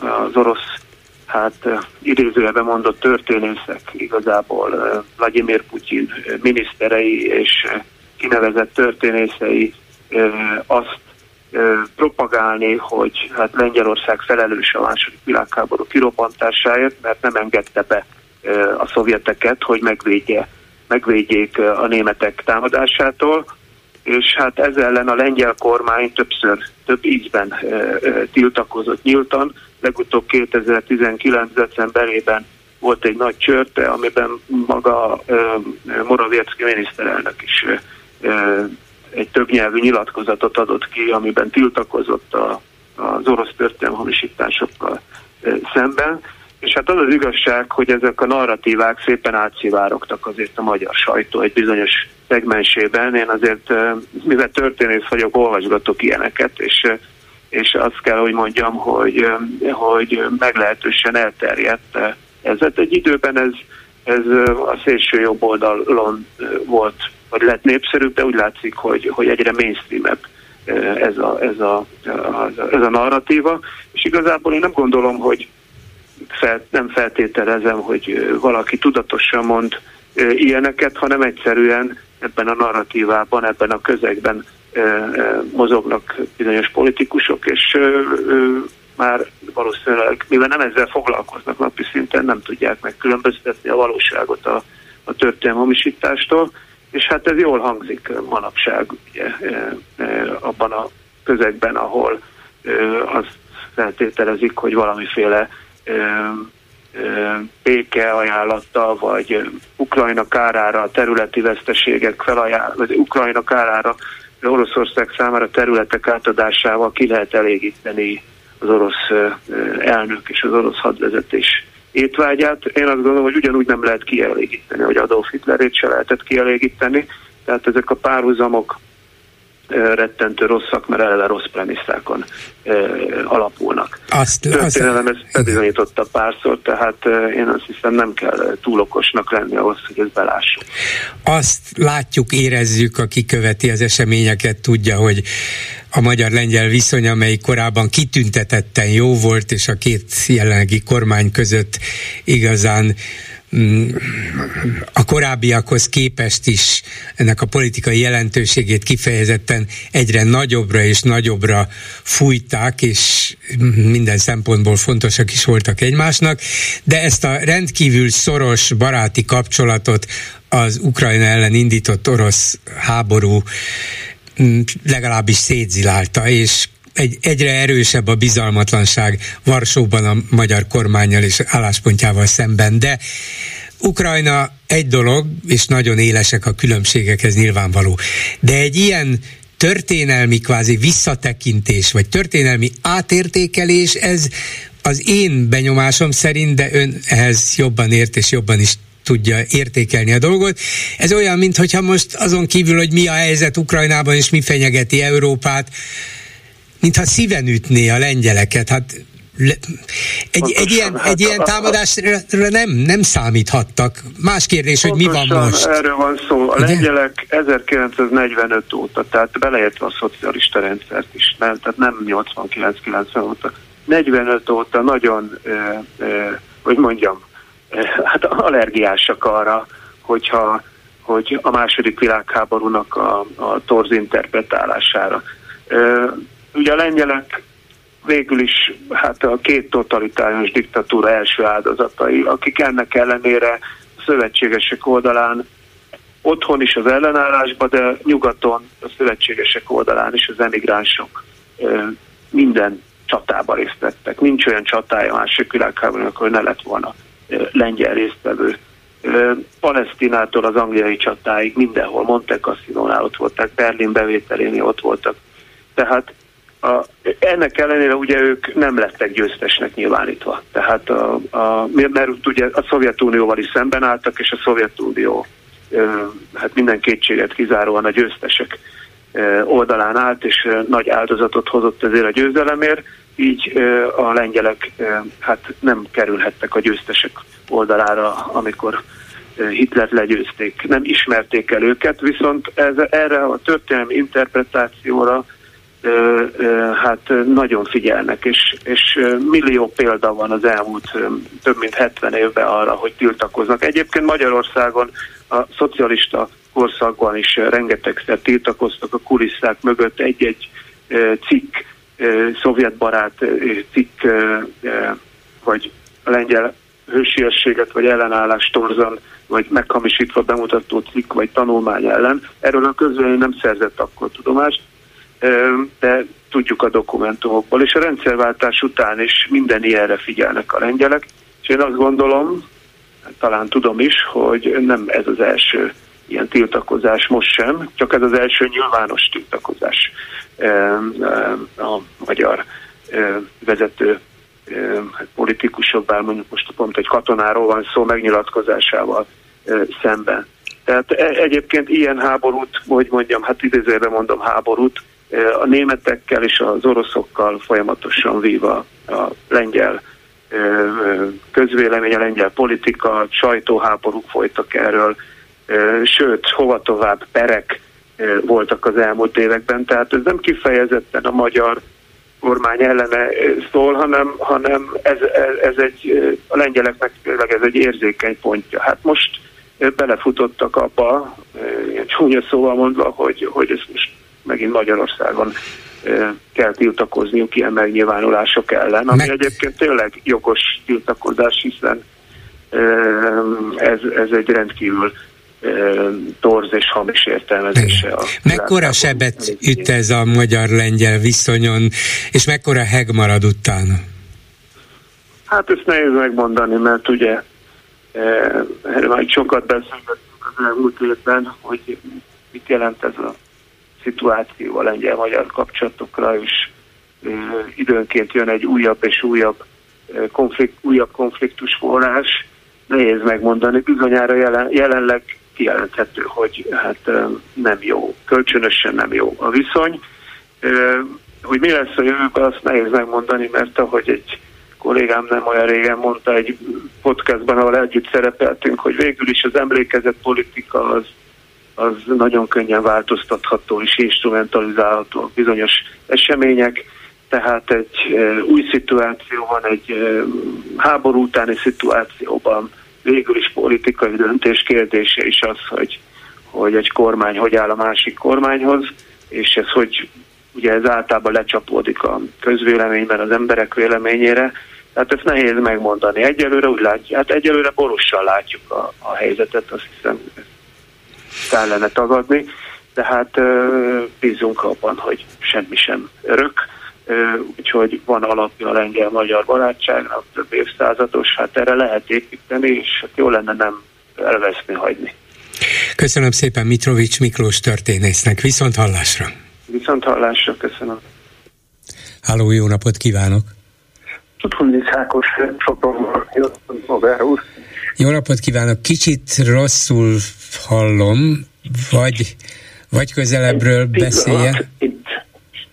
az orosz hát idézőjelben mondott történészek, igazából Vladimir Putyin miniszterei és kinevezett történészei azt propagálni, hogy hát Lengyelország felelős a második világháború kirobbantásáért, mert nem engedte be a szovjeteket, hogy megvédje, megvédjék a németek támadásától, és hát ezzel ellen a lengyel kormány többször, több ízben tiltakozott nyíltan. Legutóbb 2019. decemberében volt egy nagy csörte, amiben maga Morawiecki miniszterelnök is egy többnyelvű nyilatkozatot adott ki, amiben tiltakozott a, az orosz történelmi hamisításokkal szemben. És hát az az igazság, hogy ezek a narratívák szépen átszivárogtak azért a magyar sajtó egy bizonyos szegmensében. Én azért, mivel történész vagyok, olvasgatok ilyeneket, és, és azt kell, hogy mondjam, hogy, hogy meglehetősen elterjedt ez. Hát egy időben ez, ez a szélső jobb oldalon volt vagy lett népszerűbb, de úgy látszik, hogy, hogy egyre mainstreamebb ez a, ez, a, ez a narratíva, és igazából én nem gondolom, hogy fel, nem feltételezem, hogy valaki tudatosan mond ilyeneket, hanem egyszerűen ebben a narratívában, ebben a közegben mozognak bizonyos politikusok, és már valószínűleg, mivel nem ezzel foglalkoznak napi szinten, nem tudják megkülönböztetni a valóságot a, a történelmi hamisítástól, és hát ez jól hangzik manapság ugye, abban a közegben, ahol azt feltételezik, hogy valamiféle béke ajánlatta, vagy Ukrajna kárára területi veszteségek felajánl, vagy Ukrajna kárára Oroszország számára területek átadásával ki lehet elégíteni az orosz elnök és az orosz hadvezetés étvágyát. Én azt gondolom, hogy ugyanúgy nem lehet kielégíteni, hogy Adolf Hitlerét se lehetett kielégíteni. Tehát ezek a párhuzamok rettentő rosszak, mert eleve rossz premisszákon alapulnak. Azt, Történelem ezt bebizonyította párszor, tehát én azt hiszem nem kell túl okosnak lenni ahhoz, hogy ezt belássuk. Azt látjuk, érezzük, aki követi az eseményeket, tudja, hogy a magyar-lengyel viszony, amely korábban kitüntetetten jó volt, és a két jelenlegi kormány között igazán a korábbiakhoz képest is ennek a politikai jelentőségét kifejezetten egyre nagyobbra és nagyobbra fújták, és minden szempontból fontosak is voltak egymásnak, de ezt a rendkívül szoros baráti kapcsolatot az Ukrajna ellen indított orosz háború Mm, legalábbis szétzilálta, és egy, egyre erősebb a bizalmatlanság Varsóban a magyar kormányjal és álláspontjával szemben, de Ukrajna egy dolog, és nagyon élesek a különbségek, ez nyilvánvaló. De egy ilyen történelmi kvázi visszatekintés, vagy történelmi átértékelés, ez az én benyomásom szerint, de ön ehhez jobban ért és jobban is tudja értékelni a dolgot. Ez olyan, mintha most azon kívül, hogy mi a helyzet Ukrajnában és mi fenyegeti Európát, mintha szíven ütné a lengyeleket. Hát le, egy, egy, ilyen, hát egy ilyen támadásra nem, nem számíthattak. Más kérdés, hogy mi van most. erről van szó. A lengyelek 1945 óta, tehát beleértve a szocialista rendszert is, nem, tehát nem 89-90 óta, 45 óta nagyon, eh, eh, hogy mondjam, eh, hát allergiásak arra, hogyha hogy a második világháborúnak a, a torz interpretálására. Ugye a lengyelek végül is hát a két totalitárius diktatúra első áldozatai, akik ennek ellenére a szövetségesek oldalán otthon is az ellenállásban, de nyugaton a szövetségesek oldalán is az emigránsok minden csatába részt vettek. Nincs olyan csatája másik világháborúnak, hogy ne lett volna lengyel résztvevő. Palesztinától az angliai csatáig mindenhol, Monte Cassino-nál ott voltak, Berlin bevételénél ott voltak. Tehát a, ennek ellenére ugye ők nem lettek győztesnek nyilvánítva. Tehát a, a, mert ugye a Szovjetunióval is szemben álltak, és a Szovjetunió hát minden kétséget kizáróan a győztesek oldalán állt, és nagy áldozatot hozott ezért a győzelemért, így a lengyelek hát nem kerülhettek a győztesek oldalára, amikor Hitler legyőzték. Nem ismerték el őket, viszont ez, erre a történelmi interpretációra hát nagyon figyelnek, és, és millió példa van az elmúlt több mint 70 évben arra, hogy tiltakoznak. Egyébként Magyarországon a szocialista korszakban is rengetegszer tiltakoztak a kulisszák mögött egy-egy cikk, szovjetbarát cikk, vagy lengyel hősiességet vagy ellenállást torzan, vagy meghamisítva bemutató cikk vagy tanulmány ellen. Erről a közvélemény nem szerzett akkor tudomást, de tudjuk a dokumentumokból, és a rendszerváltás után is minden ilyenre figyelnek a lengyelek, és én azt gondolom, talán tudom is, hogy nem ez az első ilyen tiltakozás most sem, csak ez az első nyilvános tiltakozás a magyar vezető hát politikusok, bár mondjuk most pont egy katonáról van szó megnyilatkozásával szemben. Tehát e, egyébként ilyen háborút, hogy mondjam, hát idézőben mondom háborút, a németekkel és az oroszokkal folyamatosan vív a, a lengyel közvélemény, a lengyel politika, sajtóháborúk folytak erről, sőt, hova tovább perek voltak az elmúlt években, tehát ez nem kifejezetten a magyar kormány ellene szól, hanem, hanem ez, ez, ez egy, a lengyeleknek tényleg ez egy érzékeny pontja. Hát most belefutottak abba, csúnya szóval mondva, hogy, hogy ez most megint Magyarországon kell tiltakozniuk ilyen megnyilvánulások ellen, ami Meg... egyébként tényleg jogos tiltakozás, hiszen ez, ez egy rendkívül torz és hamis értelmezése. A mekkora sebet üt ez a magyar-lengyel viszonyon, és mekkora heg marad utána? Hát ezt nehéz megmondani, mert ugye erről már sokat beszélgettünk az elmúlt évben, hogy mit jelent ez a szituáció a lengyel-magyar kapcsolatokra, és időnként jön egy újabb és újabb, konflikt, újabb konfliktus forrás. Nehéz megmondani, bizonyára jelen, jelenleg kijelenthető, hogy hát nem jó, kölcsönösen nem jó a viszony. Hogy mi lesz a jövőben, azt nehéz megmondani, mert ahogy egy kollégám nem olyan régen mondta egy podcastban, ahol együtt szerepeltünk, hogy végül is az emlékezett politika az az nagyon könnyen változtatható és instrumentalizálható bizonyos események, tehát egy új szituáció van, egy háború utáni szituációban végül is politikai döntés kérdése is az, hogy, hogy egy kormány hogy áll a másik kormányhoz, és ez hogy ugye ez általában lecsapódik a közvéleményben az emberek véleményére, tehát ezt nehéz megmondani. Egyelőre úgy látjuk, hát egyelőre borossal látjuk a, a helyzetet, azt hiszem kellene tagadni, de hát bízunk abban, hogy semmi sem örök, úgyhogy van alapja a lengyel-magyar barátságnak, több évszázados, hát erre lehet építeni, és hát jó lenne nem elveszni, hagyni. Köszönöm szépen Mitrovics Miklós történésznek, viszont hallásra! Viszont hallásra, köszönöm. Háló, jó napot kívánok! Tudhondic Ákos Sopronból jött úr. Jó napot kívánok! Kicsit rosszul hallom, vagy, vagy közelebbről beszélje. Itt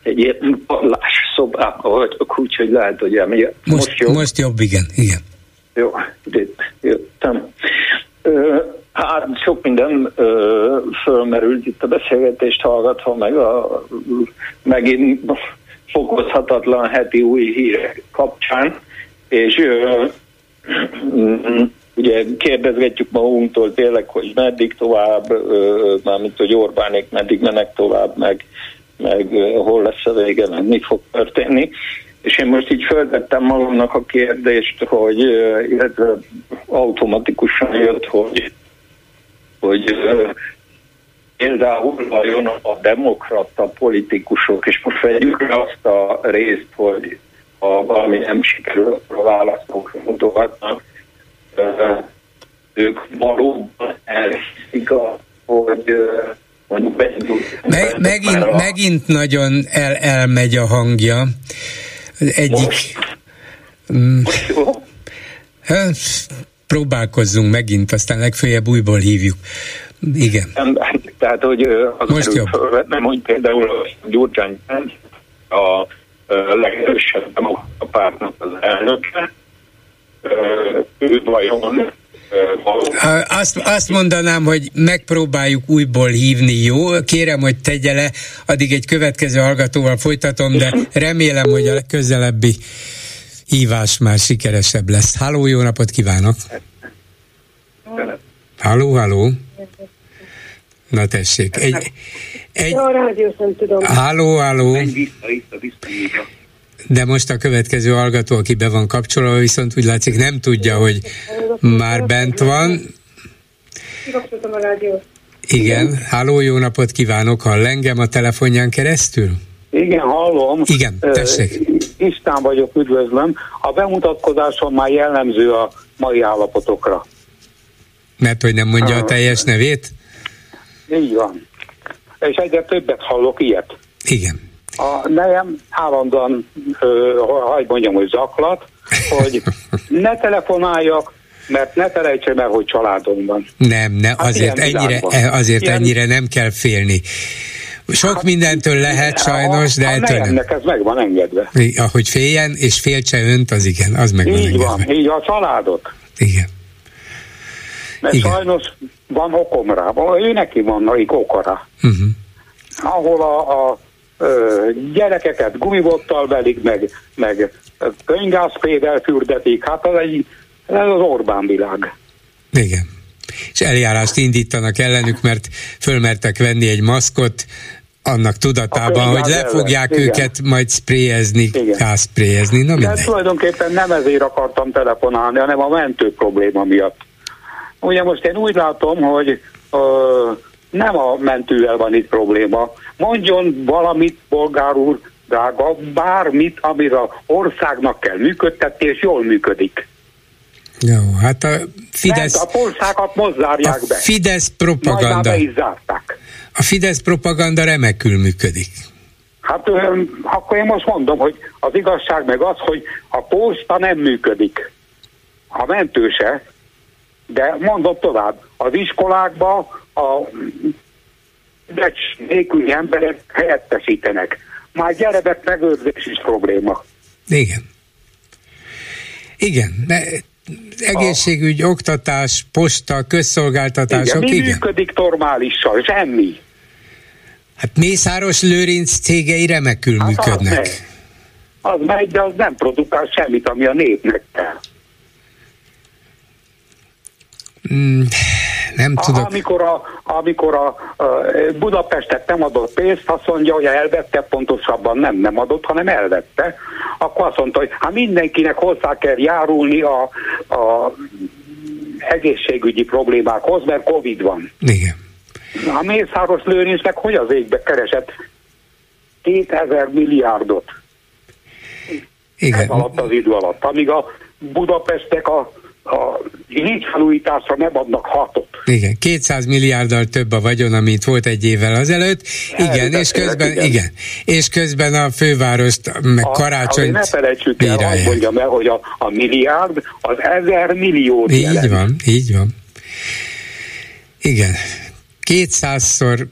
egy ilyen padlás szobában vagyok, úgyhogy lehet, hogy elmegy. Most, most, jobb. most jobb, igen, igen. Jó, jöttem. Hát sok minden ö, fölmerült itt a beszélgetést hallgatva, meg a megint fokozhatatlan heti új hírek kapcsán, és ö, ugye kérdezgetjük magunktól tényleg, hogy meddig tovább, mármint hogy Orbánék meddig mennek tovább, meg, meg hol lesz a vége, meg mi fog történni. És én most így föltettem magamnak a kérdést, hogy illetve automatikusan jött, hogy, hogy például vajon a demokrata politikusok, és most vegyük azt a részt, hogy ha valami nem sikerül, a választók mutogatnak, ők valóban elhiszik, hogy mondjuk Me, megint, a... megint nagyon el, elmegy a hangja. Egyik... Most, mm, most jó? Hát, próbálkozzunk megint, aztán legfeljebb újból hívjuk. Igen. Tehát, hogy az Most jobb. Nem, hogy például Gyurcsány a legerősebb a pártnak az elnöke, ő vajon azt, azt mondanám, hogy megpróbáljuk újból hívni, jó? Kérem, hogy tegye le, addig egy következő hallgatóval folytatom, de remélem, hogy a közelebbi hívás már sikeresebb lesz. Háló, jó napot kívánok! Háló, háló! Na tessék, egy... egy... A rádió nem tudom. Háló, háló! De most a következő hallgató, aki be van kapcsolva, viszont úgy látszik nem tudja, hogy már bent van. Igen, háló, jó napot kívánok, hall engem a telefonján keresztül? Igen, hallom. Igen, tessék. István vagyok, üdvözlöm. A bemutatkozásom már jellemző a mai állapotokra. Mert hogy nem mondja a teljes nevét? Így van. És egyre többet hallok ilyet. Igen. A nejem állandóan, hogy mondjam, hogy zaklat, hogy ne telefonáljak, mert ne felejtsem el, hogy családom van. Nem, ne, hát azért, ennyire, azért ilyen... ennyire nem kell félni. Sok hát, mindentől lehet sajnos, de ettől nem. ez meg van engedve. Ahogy féljen, és féltse önt, az igen, az meg így van engedve. van, így a családot. Igen. Mert igen. sajnos van okom rá, ő neki van nagy okora. Uh-huh. Ahol a, a gyerekeket gumibottal velik, meg, meg könygászpédel fürdetik, hát az egy, ez az Orbán világ. Igen. És eljárást indítanak ellenük, mert fölmertek venni egy maszkot, annak tudatában, hogy le fogják ellen. őket Igen. majd spréjezni, gázspréjezni, na mindegy. De tulajdonképpen nem ezért akartam telefonálni, hanem a mentő probléma miatt. Ugye most én úgy látom, hogy ö, nem a mentővel van itt probléma. Mondjon valamit, bolgár úr, drága, bármit, amire a országnak kell működtetni, és jól működik. Jó, hát a Fidesz... Nem, a országot most zárják be. Fidesz propaganda. is zárták. A Fidesz propaganda remekül működik. Hát akkor én most mondom, hogy az igazság meg az, hogy a posta nem működik. A mentőse, de mondom tovább, az iskolákban a becs nélküli emberek helyettesítenek. Már gyerebek megőrzés is probléma. Igen. Igen, de egészségügy, a... oktatás, posta, közszolgáltatások, igen. Mi igen. működik normálisan? Semmi. Hát Mészáros Lőrinc cégei remekül hát működnek. Az megy. az megy, de az nem produkál semmit, ami a népnek kell. Mm, nem tudok. Amikor a, amikor a, a Budapestet nem adott pénzt, azt mondja, hogy elvette, pontosabban nem, nem adott, hanem elvette, akkor azt mondta, hogy hát mindenkinek hozzá kell járulni a, a egészségügyi problémákhoz, mert Covid van. Igen. A Mészáros Lőrincnek hogy az égbe keresett 2000 milliárdot? Igen. Ez alatt az idő alatt. Amíg a Budapestek a a hídfelújításra nem adnak hatot. Igen, 200 milliárddal több a vagyon, amit volt egy évvel azelőtt. Igen, és közben, igen. igen. És közben a fővárost, meg a, karácsonyt Ne felejtsük el, hogy mondjam el, hogy a, a milliárd az ezer millió Így jelent. van, így van. Igen. Kétszázszor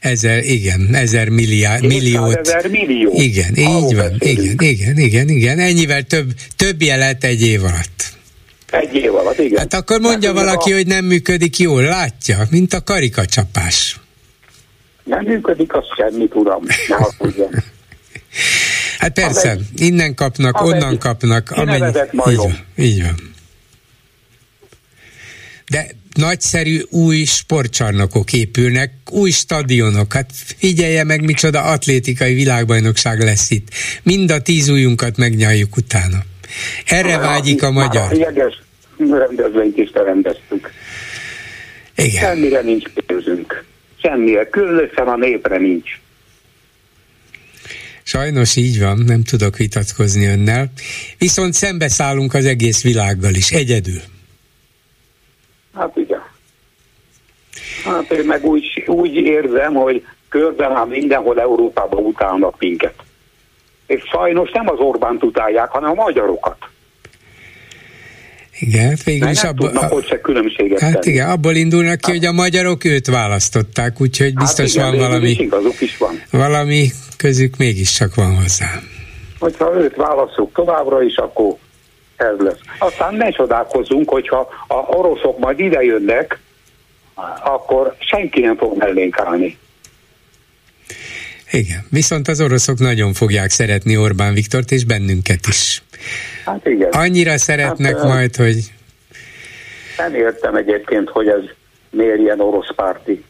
ezer, igen, ezer milliárd, milliót. Ezer millió. Igen, így van, igen, igen, igen, igen, ennyivel több, több jelet egy év alatt. Egy év alatt, igen. Hát akkor mondja hát, valaki, a... hogy nem működik jól, látja, mint a karikacsapás. Nem működik, az semmit, uram. Hát persze, egy, innen kapnak, onnan kapnak. Amennyi, így, van, így van. De nagyszerű új sportcsarnokok épülnek, új stadionok, hát figyelje meg, micsoda atlétikai világbajnokság lesz itt. Mind a tíz újunkat megnyaljuk utána. Erre vágyik a magyar. A jeges rendezvényt is terendeztük. Igen. Semmire nincs pénzünk. Semmire. Különösen a népre nincs. Sajnos így van, nem tudok vitatkozni önnel. Viszont szembeszállunk az egész világgal is, egyedül. Hát igen. Hát én meg úgy, úgy érzem, hogy körben már mindenhol Európában utálnak minket. És sajnos nem az Orbánt utálják, hanem a magyarokat. Igen, hát végül is abból, tudnak ott se különbséget Hát tenni. igen, abból indulnak ki, hogy a magyarok őt választották, úgyhogy hát biztos hát igen, van valami, is is van. valami közük mégiscsak van hozzá. Hogyha őt válaszunk továbbra is, akkor ez lesz. Aztán ne csodálkozzunk, hogyha a oroszok majd ide jönnek, akkor senki nem fog mellénk állni. Igen, viszont az oroszok nagyon fogják szeretni Orbán Viktort, és bennünket is. Hát igen. Annyira szeretnek hát, majd, hogy... Nem értem egyébként, hogy ez miért ilyen orosz párti.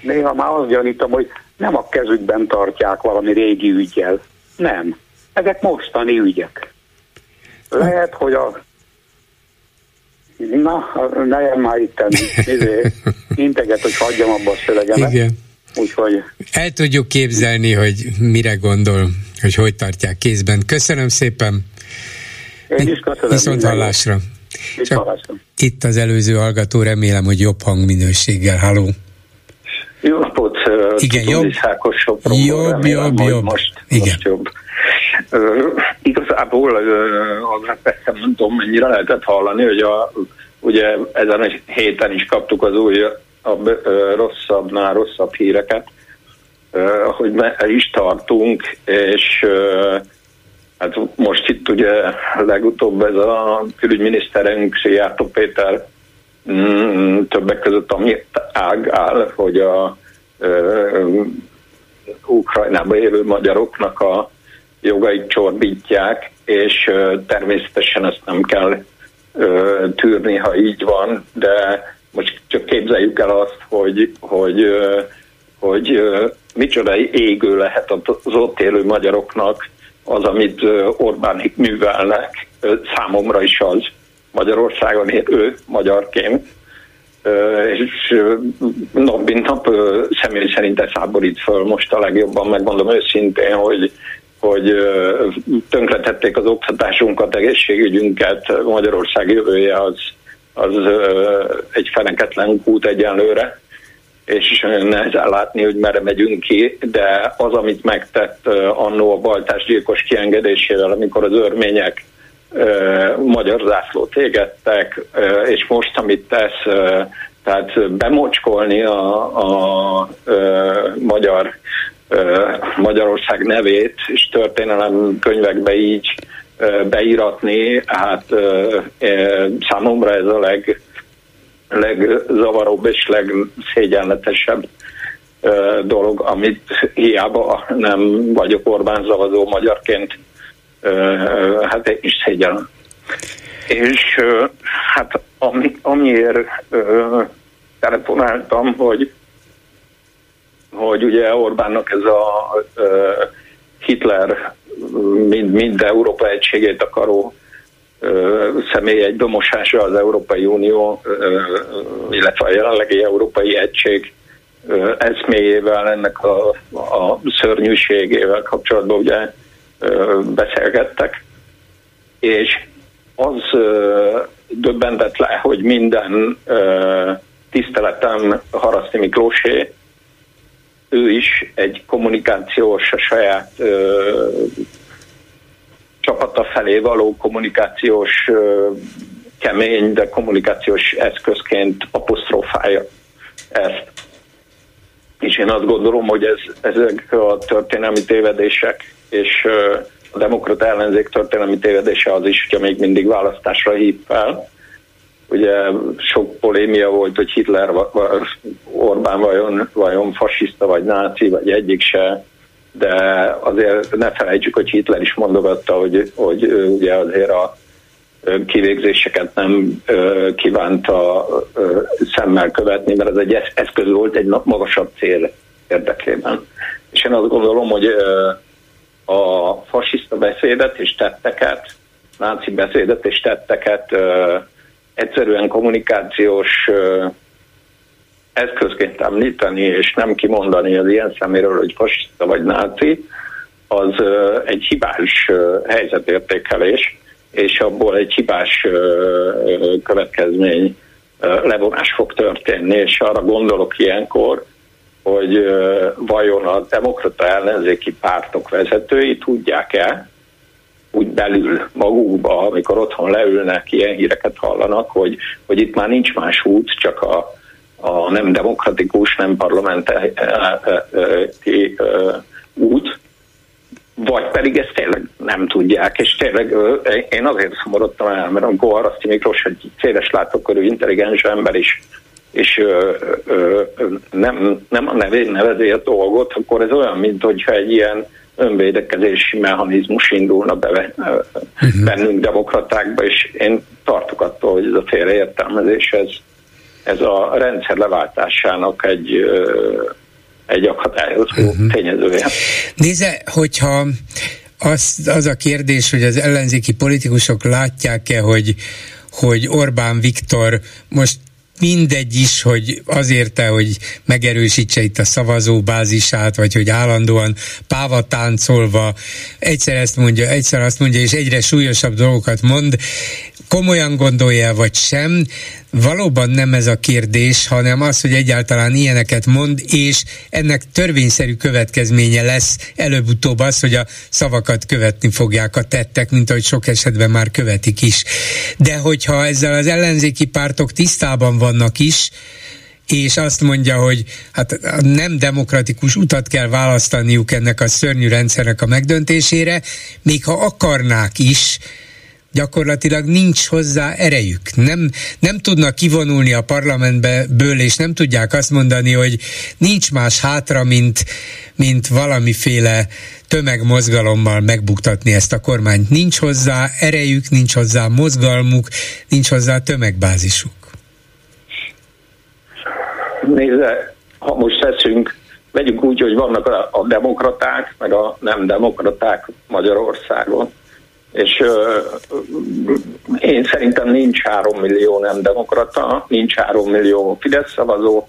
Néha már azt gyanítom, hogy nem a kezükben tartják valami régi ügyjel. Nem. Ezek mostani ügyek. Lehet, hogy a Na, ne már itt *laughs* izé, integet, hogy hagyjam abba a szövegemet. Igen. Úgyhogy... El tudjuk képzelni, hogy mire gondol, hogy hogy tartják kézben. Köszönöm szépen. Én is köszönöm. Viszont hallásra. Csak itt az előző hallgató, remélem, hogy jobb hangminőséggel. Halló. Jó napot. Igen, jobb. Jobb, jobb, jobb. Most, Igen. most jobb. Uh, igazából uh, persze nem tudom, mennyire lehetett hallani, hogy a, ugye ezen a héten is kaptuk az új uh, rosszabbnál rosszabb híreket, hogy el is tartunk, és hát most itt ugye legutóbb ez a külügyminiszterünk Szijjártó Péter mm, többek között ami ág áll, hogy a Ukrajnába élő magyaroknak a jogait csorbítják, és természetesen ezt nem kell tűrni, ha így van, de most csak képzeljük el azt, hogy, hogy, hogy micsoda égő lehet az ott élő magyaroknak az, amit Orbánik művelnek, számomra is az. Magyarországon élő magyarként, és nap mint nap személy szerint ez háborít föl most a legjobban, megmondom őszintén, hogy hogy tönkretették az oktatásunkat, egészségügyünket, Magyarország jövője az, az egy feneketlen út egyenlőre, és nehezen látni, hogy merre megyünk ki, de az, amit megtett annó a baltásgyilkos kiengedésével, amikor az örmények magyar zászlót égettek, és most, amit tesz, tehát bemocskolni a, a, a magyar Magyarország nevét és történelem könyvekbe így beíratni, hát számomra ez a leg, legzavaróbb és legszégyenletesebb dolog, amit hiába nem vagyok Orbán zavazó magyarként, hát én is szégyellem. És hát ami, amiért telefonáltam, hogy hogy ugye Orbánnak ez a Hitler mind, mind Európa egységét akaró személy egy bemosása az Európai Unió, illetve a jelenlegi Európai Egység eszméjével, ennek a, a szörnyűségével kapcsolatban ugye beszélgettek, és az döbbentett le, hogy minden tiszteletem Haraszti Miklósé, ő is egy kommunikációs, a saját ö, csapata felé való kommunikációs ö, kemény, de kommunikációs eszközként apostrofálja ezt. És én azt gondolom, hogy ez, ezek a történelmi tévedések és ö, a demokrata ellenzék történelmi tévedése az is, hogyha még mindig választásra hív fel. Ugye sok polémia volt, hogy Hitler, Orbán vajon, vajon fasiszta, vagy náci, vagy egyik se, de azért ne felejtsük, hogy Hitler is mondogatta, hogy, hogy ugye azért a kivégzéseket nem kívánta szemmel követni, mert ez egy eszköz volt egy magasabb cél érdekében. És én azt gondolom, hogy a fasiszta beszédet és tetteket, náci beszédet és tetteket egyszerűen kommunikációs eszközként említeni, és nem kimondani az ilyen szeméről, hogy fasiszta vagy náci, az egy hibás helyzetértékelés, és abból egy hibás következmény levonás fog történni, és arra gondolok ilyenkor, hogy vajon a demokrata ellenzéki pártok vezetői tudják-e, úgy belül magukba, amikor otthon leülnek, ilyen híreket hallanak, hogy, hogy itt már nincs más út, csak a, a nem demokratikus, nem parlamenti út, vagy pedig ezt tényleg nem tudják, és tényleg én azért szomorodtam el, mert amikor Araszti Miklós egy széles látókörű intelligens ember is és ö, ö, nem, nem a nevén nevezi a dolgot, akkor ez olyan, mint hogyha egy ilyen önvédekezési mechanizmus indulna be uh-huh. bennünk demokratákba, és én tartok attól, hogy ez a félreértelmezés, ez, ez a rendszer leváltásának egy egy akadályozó uh-huh. tényezője. Nézze, hogyha az, az a kérdés, hogy az ellenzéki politikusok látják-e, hogy hogy Orbán Viktor most mindegy is, hogy azért, hogy megerősítse itt a szavazóbázisát, vagy hogy állandóan pávatáncolva egyszer ezt mondja, egyszer azt mondja, és egyre súlyosabb dolgokat mond, komolyan gondolja vagy sem, valóban nem ez a kérdés, hanem az, hogy egyáltalán ilyeneket mond, és ennek törvényszerű következménye lesz előbb-utóbb az, hogy a szavakat követni fogják a tettek, mint ahogy sok esetben már követik is. De hogyha ezzel az ellenzéki pártok tisztában vannak is, és azt mondja, hogy hát nem demokratikus utat kell választaniuk ennek a szörnyű rendszernek a megdöntésére, még ha akarnák is, gyakorlatilag nincs hozzá erejük. Nem, nem tudnak kivonulni a parlamentből, és nem tudják azt mondani, hogy nincs más hátra, mint, mint valamiféle tömegmozgalommal megbuktatni ezt a kormányt. Nincs hozzá erejük, nincs hozzá mozgalmuk, nincs hozzá tömegbázisuk. Nézze, ha most teszünk, vegyük úgy, hogy vannak a, demokraták, meg a nem demokraták Magyarországon és uh, én szerintem nincs három millió nem demokrata, nincs három millió Fidesz szavazó,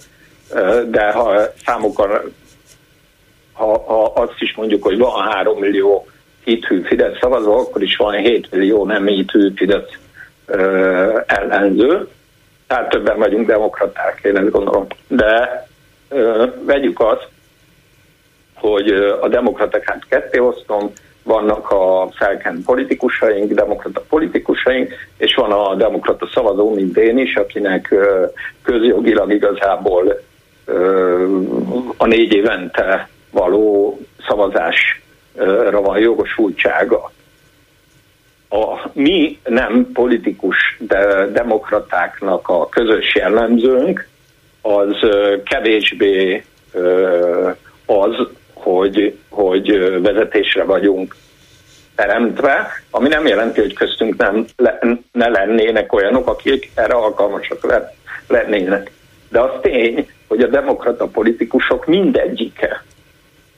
de ha számokkal, ha, ha azt is mondjuk, hogy van három millió hithű Fidesz szavazó, akkor is van 7 millió nem hithű Fidesz uh, ellenző. Tehát többen vagyunk demokraták, én ezt gondolom. De uh, vegyük azt, hogy a demokratákat ketté osztom, vannak a felkent politikusaink, demokrata politikusaink, és van a demokrata szavazó, mint én is, akinek közjogilag igazából a négy évente való szavazásra van jogosultsága. A mi nem politikus de demokratáknak a közös jellemzőnk az kevésbé az, hogy, hogy vezetésre vagyunk teremtve, ami nem jelenti, hogy köztünk nem le, ne lennének olyanok, akik erre alkalmasak le, lennének. De az tény, hogy a demokrata politikusok mindegyike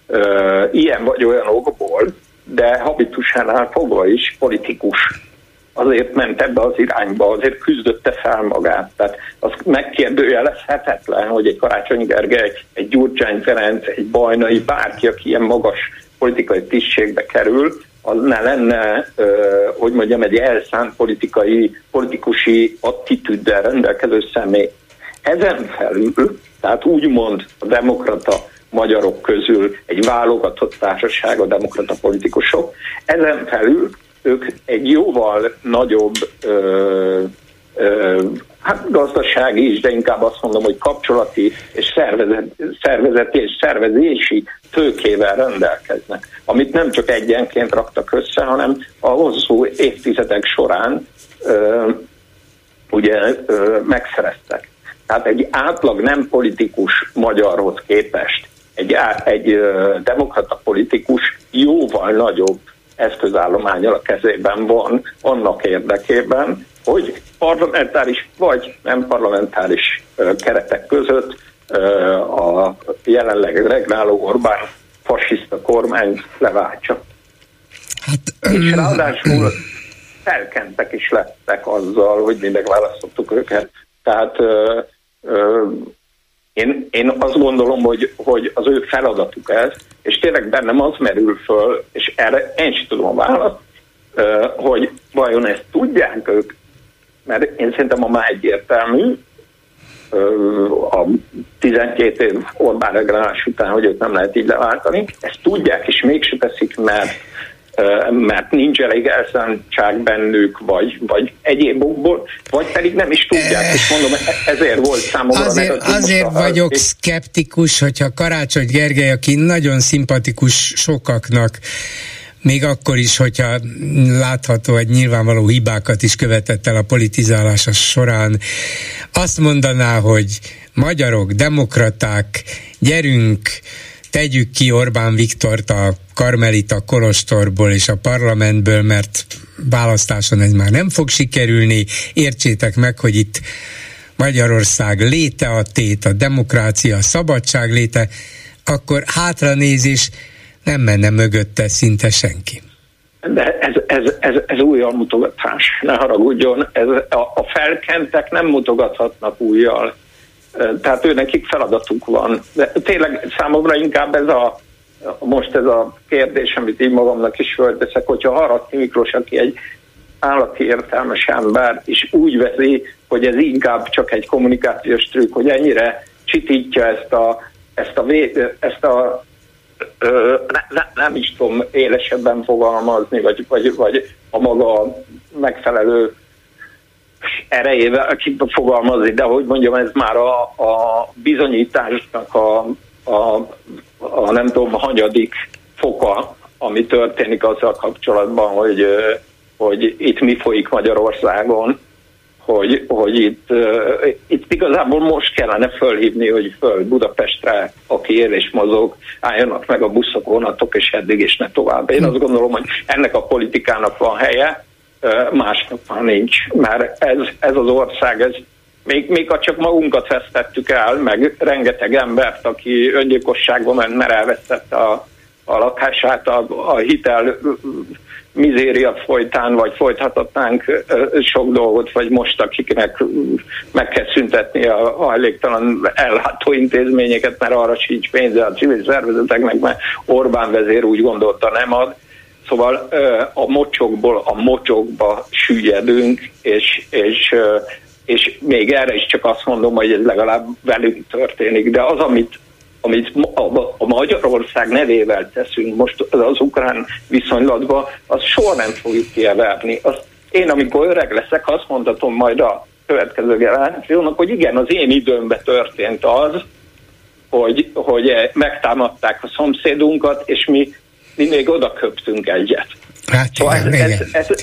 ö, ilyen vagy olyan okból, de habitusánál fogva is politikus azért ment ebbe az irányba, azért küzdötte fel magát. Tehát az megkérdőjelezhetetlen, hogy egy Karácsony Gergely, egy Gyurcsány Ferenc, egy Bajnai, bárki, aki ilyen magas politikai tisztségbe kerül, az ne lenne, hogy mondjam, egy elszánt politikai, politikusi attitűddel rendelkező személy. Ezen felül, tehát úgymond a demokrata magyarok közül egy válogatott társaság, a demokrata politikusok, ezen felül ők egy jóval nagyobb ö, ö, hát gazdasági is, de inkább azt mondom, hogy kapcsolati és szervezet, szervezeti és szervezési tőkével rendelkeznek, amit nem csak egyenként raktak össze, hanem a hosszú évtizedek során ö, ugye ö, megszereztek. Tehát egy átlag nem politikus magyarhoz képest egy, egy demokrata politikus jóval nagyobb eszközállományal a kezében van annak érdekében, hogy parlamentáris vagy nem parlamentáris keretek között a jelenleg regnáló Orbán fasiszta kormány leváltsa. Hát, és ráadásul felkentek is lettek azzal, hogy mindig választottuk őket. Tehát ö, ö, én, én azt gondolom, hogy, hogy az ő feladatuk ez, és tényleg bennem az merül föl, és erre én sem tudom a választ, hogy vajon ezt tudják ők, mert én szerintem ma már egyértelmű, a 12 év Orbán után, hogy őt nem lehet így leváltani. Ezt tudják, és mégse teszik, mert mert nincs elég elszántság bennük, vagy, vagy egyéb okból, vagy pedig nem is tudják, és mondom, e- ezért volt számomra Azért, azért vagyok szkeptikus, hogyha Karácsony Gergely, aki nagyon szimpatikus sokaknak, még akkor is, hogyha látható, hogy nyilvánvaló hibákat is követett el a politizálása során, azt mondaná, hogy magyarok, demokraták, gyerünk, tegyük ki Orbán Viktort a Karmelita Kolostorból és a parlamentből, mert választáson ez már nem fog sikerülni. Értsétek meg, hogy itt Magyarország léte a tét, a demokrácia, a szabadság léte, akkor hátranézés nem menne mögötte szinte senki. De ez, ez, ez, ez újjal mutogatás, ne haragudjon, ez, a, a felkentek nem mutogathatnak újjal, tehát ő nekik feladatuk van. De tényleg számomra inkább ez a, most ez a kérdés, amit így magamnak is fölteszek, hogyha Haraki Miklós, aki egy állati értelmes ember, és úgy veszi, hogy ez inkább csak egy kommunikációs trükk, hogy ennyire csitítja ezt a, ezt a, ezt a ne, ne, nem is tudom élesebben fogalmazni, vagy, vagy, vagy a maga megfelelő erejével fogalmazni, de hogy mondjam, ez már a, a bizonyításnak a, a, a nem tudom, hanyadik foka, ami történik azzal kapcsolatban, hogy, hogy itt mi folyik Magyarországon, hogy, hogy itt, itt igazából most kellene fölhívni, hogy föl Budapestre, aki él és mozog, álljanak meg a buszok, vonatok, és eddig is ne tovább. Én azt gondolom, hogy ennek a politikának van helye, másnak már nincs, mert ez, ez az ország, ez még, még ha csak magunkat vesztettük el, meg rengeteg embert, aki öngyilkosságban ment, mert elvesztette a, a lakását, a, a hitel mizéria folytán, vagy folytathatnánk sok dolgot, vagy most, akiknek meg kell szüntetni a hajléktalan ellátó intézményeket, mert arra sincs pénze a civil szervezeteknek, mert Orbán vezér úgy gondolta nem ad Szóval a mocsokból a mocsokba süllyedünk, és, és, és még erre is csak azt mondom, hogy ez legalább velünk történik, de az, amit amit a Magyarország nevével teszünk most az ukrán viszonylatban, az soha nem fogjuk kieverni. Azt én, amikor öreg leszek, azt mondhatom majd a következő generációnak, hogy igen, az én időmben történt az, hogy, hogy megtámadták a szomszédunkat, és mi mi még oda köptünk egyet. Hát szóval igen, ez, igen. Ez, ez,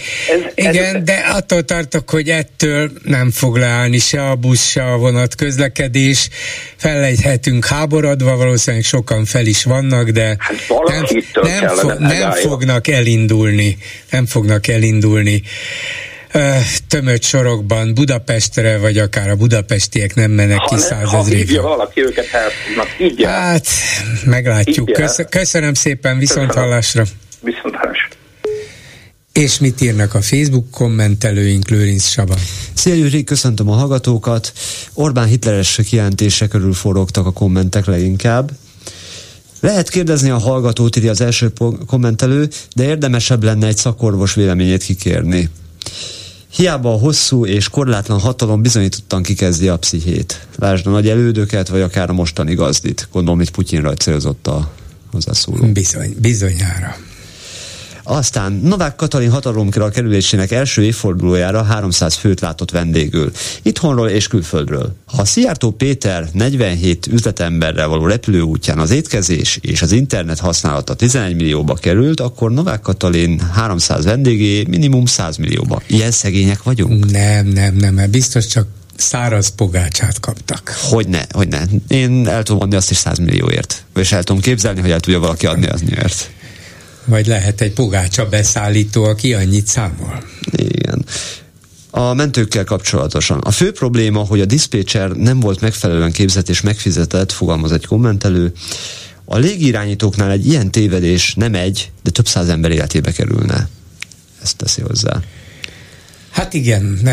ez, igen ez, de attól tartok, hogy ettől nem fog leállni se a busz, se a vonat közlekedés. Fellejthetünk háborodva, valószínűleg sokan fel is vannak, de hát nem, nem, fo- nem fognak elindulni. Nem fognak elindulni tömött sorokban Budapestre, vagy akár a budapestiek nem mennek ki százezrékre. Ha valaki őket el fognak, Hát, meglátjuk. Kösz, köszönöm szépen, viszont hallásra. Viszont hallásra. És mit írnak a Facebook kommentelőink, Lőrinc Saba? Szia Júri, köszöntöm a hallgatókat. Orbán hitleres kijelentése körül forogtak a kommentek leginkább. Lehet kérdezni a hallgatót, írja az első kommentelő, de érdemesebb lenne egy szakorvos véleményét kikérni. Hiába a hosszú és korlátlan hatalom bizonyítottan kikezdi a pszichét. Lásd a nagy elődöket, vagy akár a mostani gazdit. Gondolom, itt Putyinra célzott a hozzászóló. Bizony, bizonyára. Aztán Novák Katalin hatalomkra kerülésének első évfordulójára 300 főt látott vendégül, itthonról és külföldről. Ha Szijjártó Péter 47 üzletemberrel való repülőútján az étkezés és az internet használata 11 millióba került, akkor Novák Katalin 300 vendégé minimum 100 millióba. Ilyen szegények vagyunk? Nem, nem, nem, biztos csak száraz pogácsát kaptak. Hogyne, hogyne. Én el tudom adni azt is 100 millióért. És el tudom képzelni, hogy el tudja valaki adni az nyert. Vagy lehet egy pogácsa beszállító, aki annyit számol. Igen. A mentőkkel kapcsolatosan. A fő probléma, hogy a diszpécser nem volt megfelelően képzett és megfizetett, fogalmaz egy kommentelő. A légirányítóknál egy ilyen tévedés nem egy, de több száz ember életébe kerülne. Ezt teszi hozzá. Hát igen,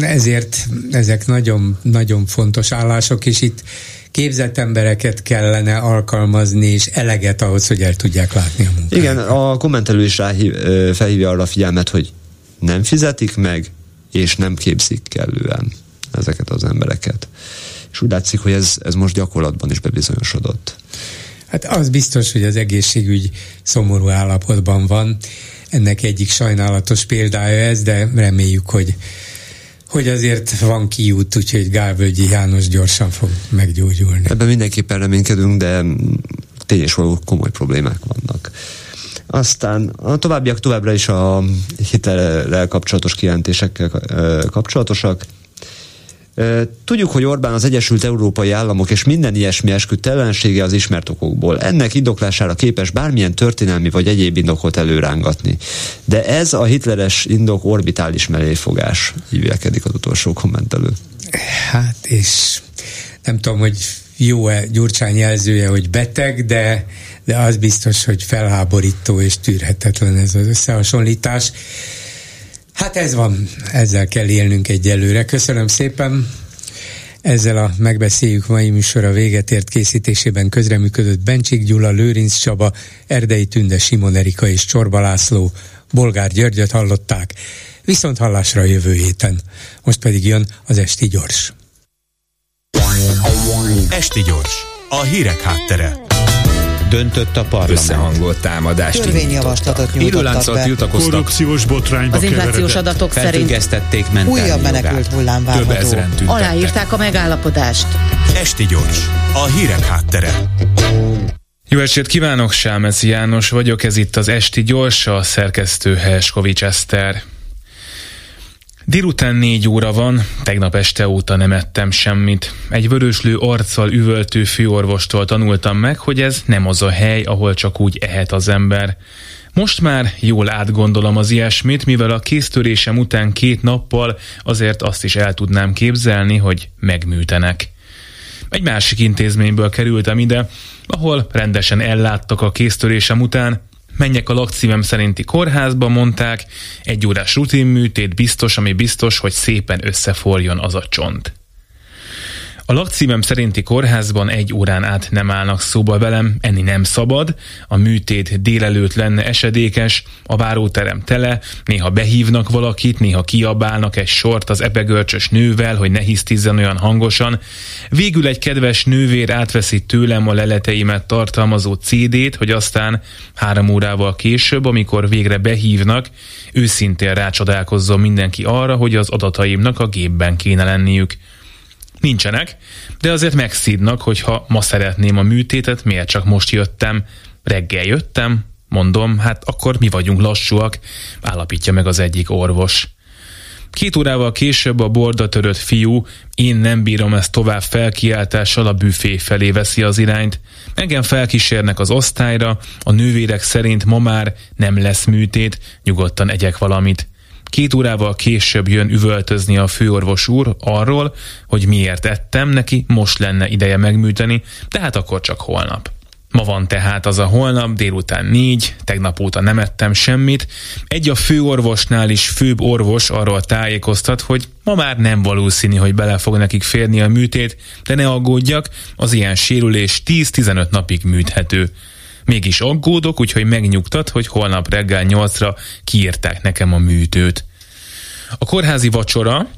ezért ezek nagyon, nagyon fontos állások, és itt képzett embereket kellene alkalmazni, és eleget ahhoz, hogy el tudják látni a munkát. Igen, a kommentelő is ráhív, felhívja arra a figyelmet, hogy nem fizetik meg, és nem képzik kellően ezeket az embereket. És úgy látszik, hogy ez, ez most gyakorlatban is bebizonyosodott. Hát az biztos, hogy az egészségügy szomorú állapotban van. Ennek egyik sajnálatos példája ez, de reméljük, hogy hogy azért van kiút, úgyhogy Gálvölgyi János gyorsan fog meggyógyulni. Ebben mindenképpen reménykedünk, de tényes való komoly problémák vannak. Aztán a továbbiak továbbra is a hitelrel kapcsolatos kijelentésekkel kapcsolatosak. Tudjuk, hogy Orbán az Egyesült Európai Államok és minden ilyesmi esküdt ellensége az ismert okokból. Ennek indoklására képes bármilyen történelmi vagy egyéb indokot előrángatni. De ez a hitleres indok orbitális melléfogás, hívják az utolsó kommentelő. Hát és nem tudom, hogy jó-e Gyurcsány jelzője, hogy beteg, de, de az biztos, hogy felháborító és tűrhetetlen ez az összehasonlítás. Hát ez van, ezzel kell élnünk egyelőre. Köszönöm szépen. Ezzel a megbeszéljük mai műsora véget ért készítésében közreműködött Bencsik Gyula, Lőrinc Csaba, Erdei Tünde, Simon Erika és Csorba László, Bolgár Györgyöt hallották. Viszont hallásra jövő héten. Most pedig jön az Esti Gyors. Esti Gyors, a hírek háttere döntött a parlament. Összehangolt támadást Törvényjavaslatot nyújtottak be. tiltakoztak. Korrupciós botrányba Az inflációs adatok szerint újabb menekült hullám várható. Aláírták a megállapodást. Esti gyors, a hírek háttere. Jó estét kívánok, Sámezi János vagyok, ez itt az Esti Gyors, a szerkesztő Helskovics Eszter. Délután négy óra van, tegnap este óta nem ettem semmit. Egy vöröslő arccal üvöltő főorvostól tanultam meg, hogy ez nem az a hely, ahol csak úgy ehet az ember. Most már jól átgondolom az ilyesmit, mivel a kéztörésem után két nappal azért azt is el tudnám képzelni, hogy megműtenek. Egy másik intézményből kerültem ide, ahol rendesen elláttak a kéztörésem után, menjek a lakcímem szerinti kórházba, mondták, egy órás rutinműtét biztos, ami biztos, hogy szépen összeforjon az a csont. A lakcímem szerinti kórházban egy órán át nem állnak szóba velem, enni nem szabad, a műtét délelőtt lenne esedékes, a váróterem tele, néha behívnak valakit, néha kiabálnak egy sort az ebegörcsös nővel, hogy ne hisztizzen olyan hangosan. Végül egy kedves nővér átveszi tőlem a leleteimet tartalmazó CD-t, hogy aztán három órával később, amikor végre behívnak, őszintén rácsodálkozzon mindenki arra, hogy az adataimnak a gépben kéne lenniük. Nincsenek, de azért megszídnak, hogy ha ma szeretném a műtétet, miért csak most jöttem. Reggel jöttem, mondom, hát akkor mi vagyunk lassúak, állapítja meg az egyik orvos. Két órával később a borda törött fiú, én nem bírom ezt tovább felkiáltással a büfé felé veszi az irányt. Engem felkísérnek az osztályra, a nővérek szerint ma már nem lesz műtét, nyugodtan egyek valamit. Két órával később jön üvöltözni a főorvos úr arról, hogy miért ettem neki, most lenne ideje megműteni, tehát akkor csak holnap. Ma van tehát az a holnap, délután négy, tegnap óta nem ettem semmit. Egy a főorvosnál is főbb orvos arról tájékoztat, hogy ma már nem valószínű, hogy bele fog nekik férni a műtét, de ne aggódjak, az ilyen sérülés 10-15 napig műthető. Mégis aggódok, úgyhogy megnyugtat, hogy holnap reggel 8-ra kiírták nekem a műtőt. A kórházi vacsora,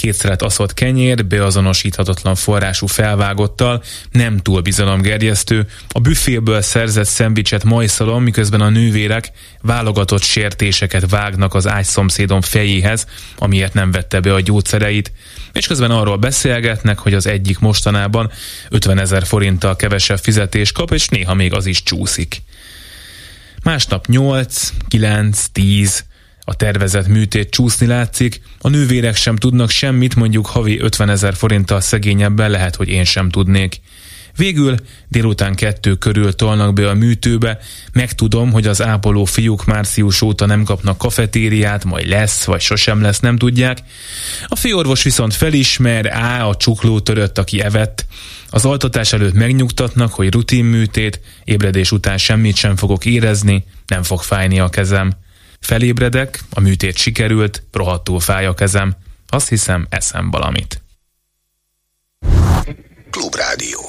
kétszeret aszott kenyér, beazonosíthatatlan forrású felvágottal, nem túl bizalomgerjesztő, a büféből szerzett szendvicset majszalom, miközben a nővérek válogatott sértéseket vágnak az ágyszomszédom fejéhez, amiért nem vette be a gyógyszereit, és közben arról beszélgetnek, hogy az egyik mostanában 50 ezer forinttal kevesebb fizetés kap, és néha még az is csúszik. Másnap 8, 9, 10, a tervezett műtét csúszni látszik, a nővérek sem tudnak semmit, mondjuk havi 50 ezer forinttal szegényebben lehet, hogy én sem tudnék. Végül délután kettő körül tolnak be a műtőbe, megtudom, hogy az ápoló fiúk március óta nem kapnak kafetériát, majd lesz, vagy sosem lesz, nem tudják. A főorvos viszont felismer, á, a csukló törött, aki evett. Az altatás előtt megnyugtatnak, hogy rutin műtét, ébredés után semmit sem fogok érezni, nem fog fájni a kezem. Felébredek, a műtét sikerült, rohadtul fáj a kezem. Azt hiszem, eszem valamit. Klubrádió.